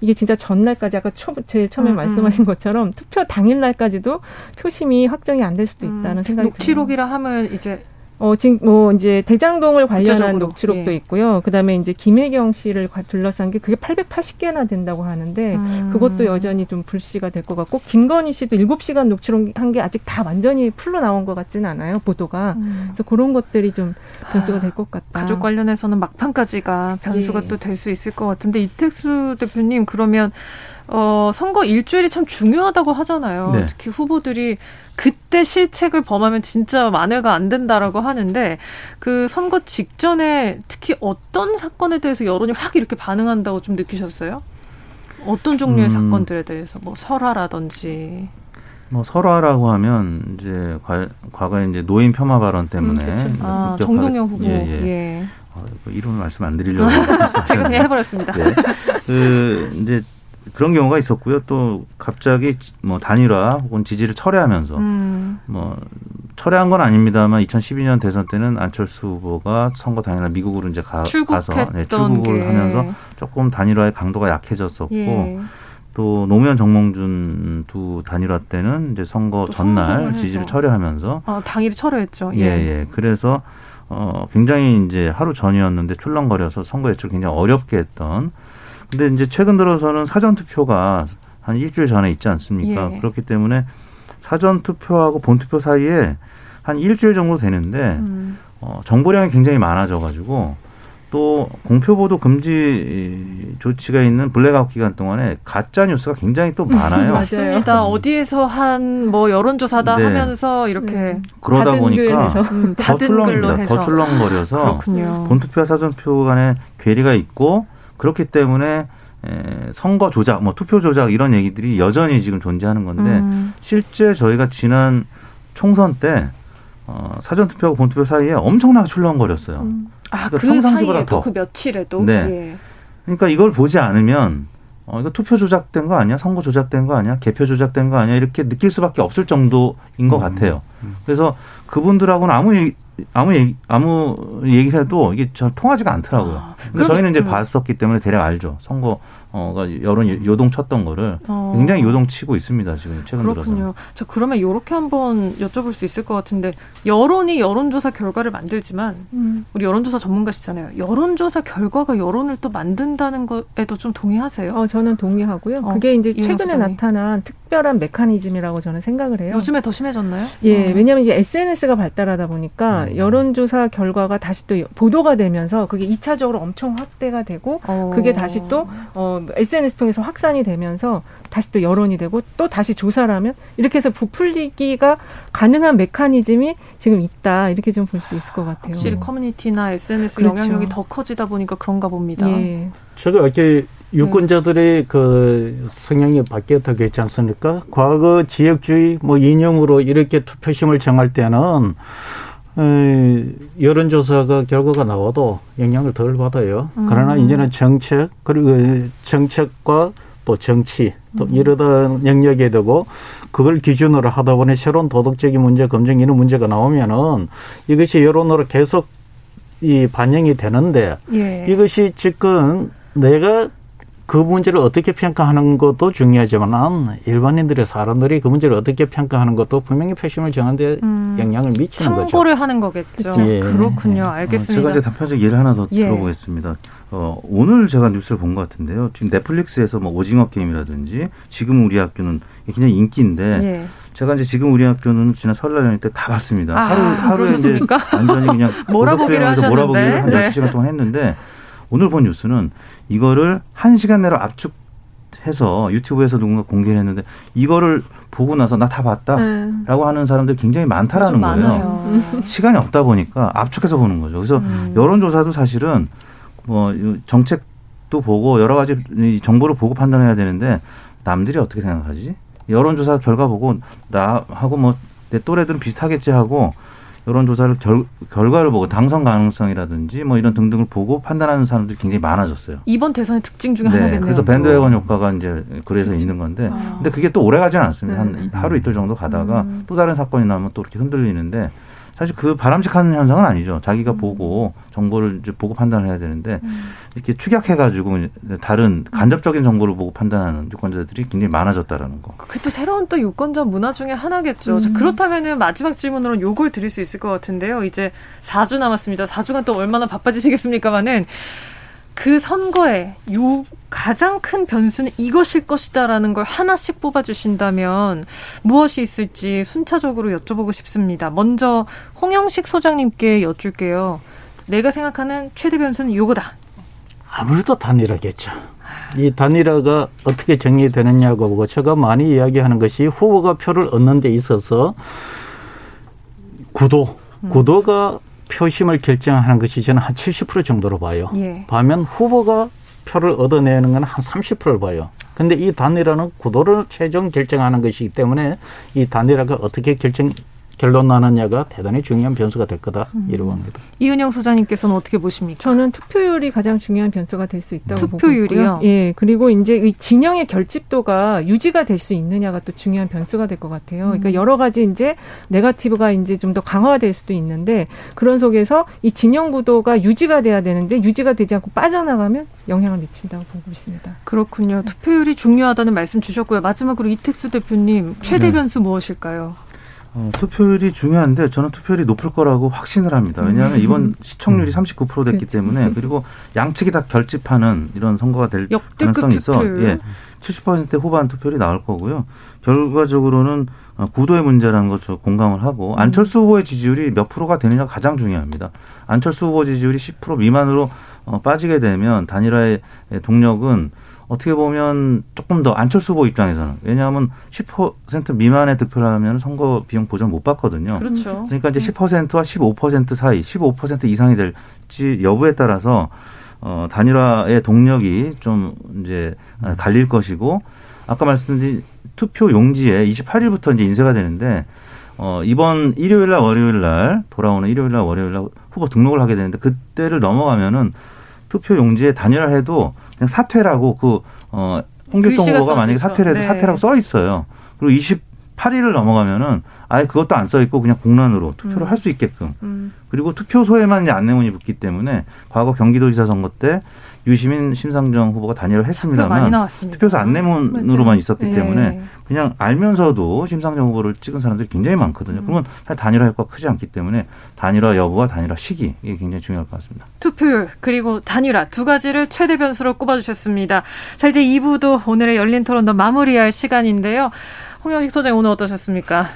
Speaker 9: 이게 진짜 전날까지 아까 초, 제일 처음에 음, 음. 말씀하신 것처럼 투표 당일날까지도 표심이 확정이 안 될 수도 있다는 음, 생각이
Speaker 2: 녹취록이라 하면 이제
Speaker 9: 어, 지금 뭐 이제 대장동을 관련한 녹취록도
Speaker 2: 예.
Speaker 9: 있고요. 그다음에 이제 김혜경 씨를 과- 둘러싼 게 그게 880개나 된다고 하는데
Speaker 2: 음.
Speaker 9: 그것도 여전히 좀 불씨가 될 것 같고 김건희 씨도 7시간 녹취록 한 게 아직 다 완전히 풀로 나온 것 같지는 않아요. 보도가. 그래서 그런 것들이 좀 변수가 될 것 같다.
Speaker 2: 음. 가족 관련해서는 막판까지가 변수가
Speaker 9: 예.
Speaker 2: 또될 수 있을 것 같은데 이택수 대표님 그러면 어, 선거 일주일이 참 중요하다고 하잖아요.
Speaker 10: 네.
Speaker 2: 특히 후보들이 그때 실책을 범하면 진짜 만회가 안 된다라고 하는데 그 선거 직전에 특히 어떤 사건에 대해서 여론이 확 이렇게 반응한다고 좀 느끼셨어요? 어떤 종류의
Speaker 10: 음.
Speaker 2: 사건들에 대해서 뭐 설화라든지
Speaker 10: 뭐 설화라고 하면 이제 과, 과거에 이제 노인 폄하 발언 때문에
Speaker 2: 아
Speaker 10: 급격하게-
Speaker 2: 정동영 후보
Speaker 10: 예, 예.
Speaker 2: 예.
Speaker 10: 어, 그 이름을 말씀 안 드리려고
Speaker 2: 제가 그냥 해버렸습니다.
Speaker 10: 네. 그 이제 그런 경우가 있었고요. 또 갑자기 뭐 단일화 혹은 지지를 철회하면서
Speaker 2: 음.
Speaker 10: 뭐 철회한 건 아닙니다만 2012년 대선 때는 안철수 후보가 선거 당일날 미국으로 이제 가, 가서 네, 출국을
Speaker 2: 게.
Speaker 10: 하면서 조금 단일화의 강도가 약해졌었고
Speaker 2: 예.
Speaker 10: 또 노무현 정몽준 두 단일화 때는 이제 선거
Speaker 2: 또
Speaker 10: 전날 지지를. 철회하면서
Speaker 2: 아, 당일이 철회했죠.
Speaker 10: 예, 예. 그래서 어 굉장히 이제 하루 전이었는데 출렁거려서 선거 예측을 굉장히 어렵게 했던. 근데 이제 최근 들어서는 사전 투표가 한 일주일 전에 있지 않습니까?
Speaker 2: 예.
Speaker 10: 그렇기 때문에 사전 투표하고 본 투표 사이에 한 일주일 정도 되는데
Speaker 2: 음.
Speaker 10: 어 정보량이 굉장히 많아져 가지고 또 공표 보도 금지 조치가 있는 블랙아웃 기간 동안에 가짜 뉴스가 굉장히 또 많아요.
Speaker 2: 맞습니다. 어디에서 한 뭐 여론조사다
Speaker 10: 네.
Speaker 2: 하면서 이렇게
Speaker 10: 그러다
Speaker 2: 다든
Speaker 10: 보니까
Speaker 2: 글에서. 음,
Speaker 10: 더 출렁입니다.
Speaker 2: 해서.
Speaker 10: 더 출렁거려서
Speaker 2: 그렇군요.
Speaker 10: 본투표와 사전투표 간에 괴리가 있고 그렇기 때문에 에, 선거 조작, 뭐 투표 조작 이런 얘기들이 여전히 지금 존재하는 건데
Speaker 2: 음.
Speaker 10: 실제 저희가 지난 총선 때 어, 사전 투표하고 본투표 사이에 엄청나게 출렁거렸어요.
Speaker 2: 아,
Speaker 10: 그러니까
Speaker 2: 그
Speaker 10: 평상시보다
Speaker 2: 사이에도
Speaker 10: 더.
Speaker 2: 그 며칠에도
Speaker 10: 네.
Speaker 2: 예.
Speaker 10: 그러니까 이걸 보지 않으면 어, 이거 투표 조작된 거 아니야? 선거 조작된 거 아니야? 개표 조작된 거 아니야? 이렇게 느낄 수밖에 없을 정도인 것 같아요. 그래서 그분들하고는 아무 아무 얘기, 아무 얘기를 해도 이게 저 통하지가 않더라고요. 근데
Speaker 2: 그럼-
Speaker 10: 저희는 이제
Speaker 2: 음.
Speaker 10: 봤었기 때문에 대략 알죠. 선거가 여론 요동쳤던 거를
Speaker 2: 어.
Speaker 10: 굉장히 요동치고 있습니다. 지금 최근 들어서.
Speaker 2: 그렇군요. 자, 그러면 이렇게 한번 여쭤볼 수 있을 것 같은데 여론이 여론조사 결과를 만들지만
Speaker 9: 음.
Speaker 2: 우리 여론조사 전문가시잖아요. 여론조사 결과가 여론을 또 만든다는 거에도 좀 동의하세요?
Speaker 9: 어, 저는 동의하고요.
Speaker 2: 어,
Speaker 9: 그게 이제 최근에. 나타난 특 별한 메커니즘이라고 저는 생각을 해요.
Speaker 2: 요즘에 더 심해졌나요?
Speaker 9: 예,
Speaker 2: 어.
Speaker 9: 왜냐하면 이제 SNS가 발달하다 보니까
Speaker 10: 음.
Speaker 9: 여론조사 결과가 다시 또 보도가 되면서 그게 이차적으로 엄청 확대가 되고
Speaker 2: 어.
Speaker 9: 그게 다시 또 어, SNS 통해서 확산이 되면서 다시 또 여론이 되고 또 다시 조사를 하면 이렇게 해서 부풀리기가 가능한 메커니즘이 지금 있다 이렇게 좀 볼 수 있을 것 같아요.
Speaker 2: 확실히 커뮤니티나 SNS
Speaker 9: 그렇죠.
Speaker 2: 영향력이 더 커지다 보니까 그런가 봅니다.
Speaker 9: 예.
Speaker 11: 제가 이렇게 유권자들의 그 성향이 바뀌었다고 했지 않습니까? 과거 지역주의 뭐 이념으로 이렇게 투표심을 정할 때는 에, 여론조사가 결과가 나와도 영향을 덜 받아요.
Speaker 2: 음.
Speaker 11: 그러나 이제는 정책 그리고 정책과 또 정치 또 이러다 영역에 되고 그걸 기준으로 하다 보니 새로운 도덕적인 문제, 검증 이런 문제가 나오면은 이것이 여론으로 계속 이 반영이 되는데
Speaker 2: 예.
Speaker 11: 이것이 지금 내가 그 문제를 어떻게 평가하는 것도 중요하지만 일반인들의 사람들이 그 문제를 어떻게 평가하는 것도 분명히 표심을 정하는데
Speaker 2: 음.
Speaker 11: 영향을 미치는 거죠.
Speaker 2: 참고를 하는 거겠죠.
Speaker 11: 예.
Speaker 2: 그렇군요.
Speaker 10: 어,
Speaker 2: 알겠습니다.
Speaker 10: 제가 이제 단편적 예를 하나 더
Speaker 2: 예.
Speaker 10: 들어보겠습니다. 어, 오늘 제가 뉴스를 본 것 같은데요. 지금 넷플릭스에서 뭐 오징어 게임이라든지 지금 우리 학교는 굉장히 인기인데
Speaker 2: 예.
Speaker 10: 제가 이제 지금 우리 학교는 지난 설날 연휴 때 다 봤습니다.
Speaker 2: 아,
Speaker 10: 하루 하루에 이제
Speaker 2: 그러셨습니까?
Speaker 10: 완전히 그냥
Speaker 2: 몰아보기를 하셨는데.
Speaker 10: 몰아보기를 한
Speaker 2: 네.
Speaker 10: 12 시간 동안 했는데 오늘 본 뉴스는 이거를 한 시간 내로 압축해서 유튜브에서 누군가 공개를 했는데 이거를 보고 나서 나 다 봤다라고 하는 사람들이 굉장히 많다라는 거예요.
Speaker 2: 많아요.
Speaker 10: 시간이 없다 보니까 압축해서 보는 거죠. 그래서
Speaker 2: 음.
Speaker 10: 여론조사도 사실은 뭐 정책도 보고 여러 가지 이 정보를 보고 판단해야 되는데 남들이 어떻게 생각하지? 여론조사 결과 보고 나하고 뭐 내 또래들은 비슷하겠지 하고 여론조사를 결, 결과를 보고 당선 가능성이라든지 뭐 이런 등등을 보고 판단하는 사람들이 굉장히 많아졌어요.
Speaker 2: 이번 대선의 특징 중에 하나겠네요.
Speaker 10: 그래서 밴드웨건 효과가 이제 그래서 있는 건데,
Speaker 2: 아.
Speaker 10: 근데 그게 또 오래 가지는 않습니다.
Speaker 2: 네.
Speaker 10: 한 하루 이틀 정도 가다가
Speaker 2: 음.
Speaker 10: 또 다른 사건이 나면 또 이렇게 흔들리는데, 사실 그 바람직한 현상은 아니죠. 자기가 음. 보고 정보를 이제 보고 판단을 해야 되는데 음. 이렇게 추격해가지고 다른 간접적인 정보를 보고 판단하는 유권자들이 굉장히 많아졌다라는 거.
Speaker 2: 그게 또 새로운 또 유권자 문화 중에 하나겠죠. 음. 자, 그렇다면은 마지막 질문으로 요걸 드릴 수 있을 것 같은데요. 이제 4주 남았습니다. 4주간 또 얼마나 바빠지시겠습니까마는 그 선거에 요 가장 큰 변수는 이것일 것이다라는 걸 하나씩 뽑아주신다면 무엇이 있을지 순차적으로 여쭤보고 싶습니다. 먼저 홍영식 소장님께 여쭐게요. 내가 생각하는 최대 변수는 요거다.
Speaker 11: 아무래도 단일화겠죠. 이 단일화가 어떻게 정리되느냐고 보고 제가 많이 이야기하는 것이 후보가 표를 얻는 데 있어서 구도, 음. 구도가 표심을 결정하는 것이 저는 한 70% 정도로 봐요. 예. 반면 후보가 표를 얻어내는 건 한 30%를 봐요. 근데 이 단일화는 구도를 최종 결정하는 것이기 때문에 이 단일화가 어떻게 결정 결론 나느냐가 대단히 중요한 변수가 될 거다 음. 이러고 합니다.
Speaker 2: 이은영 소장님께서는 어떻게 보십니까?
Speaker 9: 저는 투표율이 가장 중요한 변수가 될 수 있다고
Speaker 2: 투표율이요?
Speaker 9: 보고 예, 그리고 이제 이 진영의 결집도가 유지가 될 수 있느냐가 또 중요한 변수가 될 것 같아요. 그러니까 음. 여러 가지 이제 네가티브가 이제 좀 더 강화될 수도 있는데 그런 속에서 이 진영 구도가 유지가 돼야 되는데 유지가 되지 않고 빠져나가면 영향을 미친다고 보고 있습니다.
Speaker 2: 그렇군요. 투표율이 중요하다는 말씀 주셨고요. 마지막으로 이택수 대표님 최대 네. 변수 무엇일까요?
Speaker 10: 어, 투표율이 중요한데 저는 투표율이 높을 거라고 확신을 합니다. 왜냐하면 음. 이번 시청률이 음. 39% 됐기 그렇지. 때문에 그리고 양측이 다 결집하는 이런 선거가 될 가능성이 있어. 예. 70% 후반 투표율이 나올 거고요. 결과적으로는 어, 구도의 문제라는 것저 공감을 하고 음. 안철수 후보의 지지율이 몇 프로가 되느냐가 가장 중요합니다. 안철수 후보 지지율이 10% 미만으로 어, 빠지게 되면 단일화의 동력은 어떻게 보면 조금 더 안철수 후보 입장에서는 왜냐하면 10% 미만의 득표를 하면 선거 비용 보전 못 받거든요.
Speaker 2: 그렇죠.
Speaker 10: 그러니까 이제 10%와 15% 사이, 15% 이상이 될지 여부에 따라서 어 단일화의 동력이 좀 이제 갈릴 것이고 아까 말씀드린 투표 용지에 28일부터 이제 인쇄가 되는데 어 이번 일요일 날 월요일 날 돌아오는 일요일 날 월요일 날 후보 등록을 하게 되는데 그때를 넘어가면은 투표 용지에 단일화해도 그냥 사퇴라고 그 어, 홍길동 후보가 만약에 사퇴를 해도 네. 사퇴라고 써 있어요. 그리고 28일을 넘어가면은 아예 그것도 안 써 있고 그냥 공란으로 투표를 음. 할수 있게끔. 음. 그리고 투표소에만 이제 안내문이 붙기 때문에 과거 경기도지사 선거 때 유시민 심상정 후보가 단일을 했습니다만 투표소 안내문으로만 맞아요. 있었기 네. 때문에 그냥 알면서도 심상정 후보를 찍은 사람들이 굉장히 많거든요. 음. 그러면 단일화 효과가 크지 않기 때문에 단일화 여부와 단일화 시기 이게 굉장히 중요할 것 같습니다.
Speaker 2: 투표율 그리고 단일화 두 가지를 최대 변수로 꼽아주셨습니다. 자 이제 2부도 오늘의 열린 토론도 마무리할 시간인데요. 홍영식 소장 오늘 어떠셨습니까?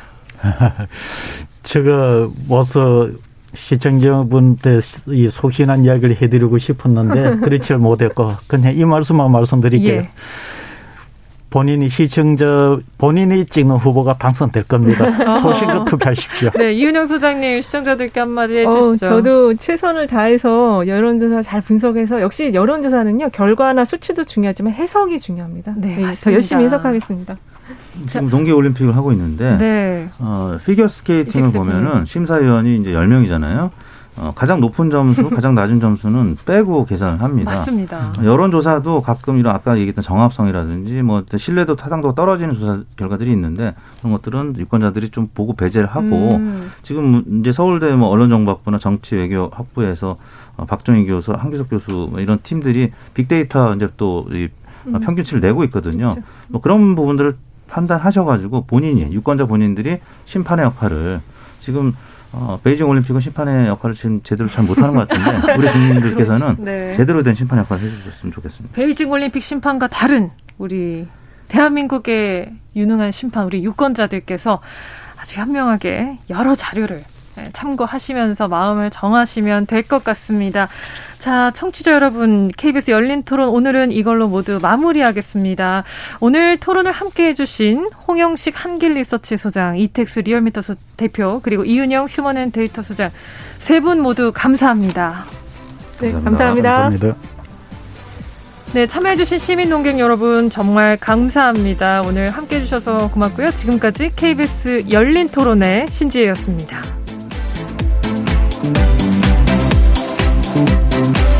Speaker 11: 제가 와서 시청자분들 이 속신한 이야기를 해드리고 싶었는데 그렇지 못했고 그냥 이 말씀만 말씀드릴게요. 예. 본인이 시청자 본인이 찍는 후보가 당선될 겁니다. 소신껏 투표하십시오.
Speaker 2: 네, 이은영 소장님 시청자들께 한마디 해주시죠. 어,
Speaker 9: 저도 최선을 다해서 여론조사 잘 분석해서 역시 여론조사는요 결과나 수치도 중요하지만 해석이 중요합니다. 네, 네더 열심히 해석하겠습니다.
Speaker 10: 지금 동계 올림픽을 하고 있는데 네. 어, 피겨 스케이팅을 보면은 심사위원이 이제 10명이잖아요. 어, 가장 높은 점수, 가장 낮은 점수는 빼고 계산을 합니다.
Speaker 2: 맞습니다.
Speaker 10: 여론조사도 가끔 이런 아까 얘기했던 정합성이라든지 뭐 신뢰도 타당도가 떨어지는 조사 결과들이 있는데 그런 것들은 유권자들이 좀 보고 배제를 하고 음. 지금 이제 서울대 뭐 언론정보학부나 정치외교학부에서 어, 박정희 교수, 한기석 교수 뭐 이런 팀들이 빅데이터 이제 또이 음. 평균치를 내고 있거든요. 그렇죠. 뭐 그런 부분들을 판단하셔가지고 본인이 유권자 본인들이 심판의 역할을 지금 어, 베이징 올림픽은 심판의 역할을 지금 제대로 잘 못하는 것 같은데 우리 국민들께서는 네. 제대로 된 심판 역할을 해주셨으면 좋겠습니다.
Speaker 2: 베이징 올림픽 심판과 다른 우리 대한민국의 유능한 심판 우리 유권자들께서 아주 현명하게 여러 자료를 네, 참고하시면서 마음을 정하시면 될 것 같습니다. 자, 청취자 여러분, KBS 열린 토론 오늘은 이걸로 모두 마무리하겠습니다. 오늘 토론을 함께 해주신 홍영식 한길 리서치 소장, 이택수 리얼미터 대표, 그리고 이은영 휴먼앤데이터 소장 세 분 모두 감사합니다.
Speaker 9: 네, 감사합니다. 감사합니다.
Speaker 2: 네, 참여해주신 시민 논객 여러분 정말 감사합니다. 오늘 함께 해주셔서 고맙고요. 지금까지 KBS 열린 토론의 신지혜였습니다. Thank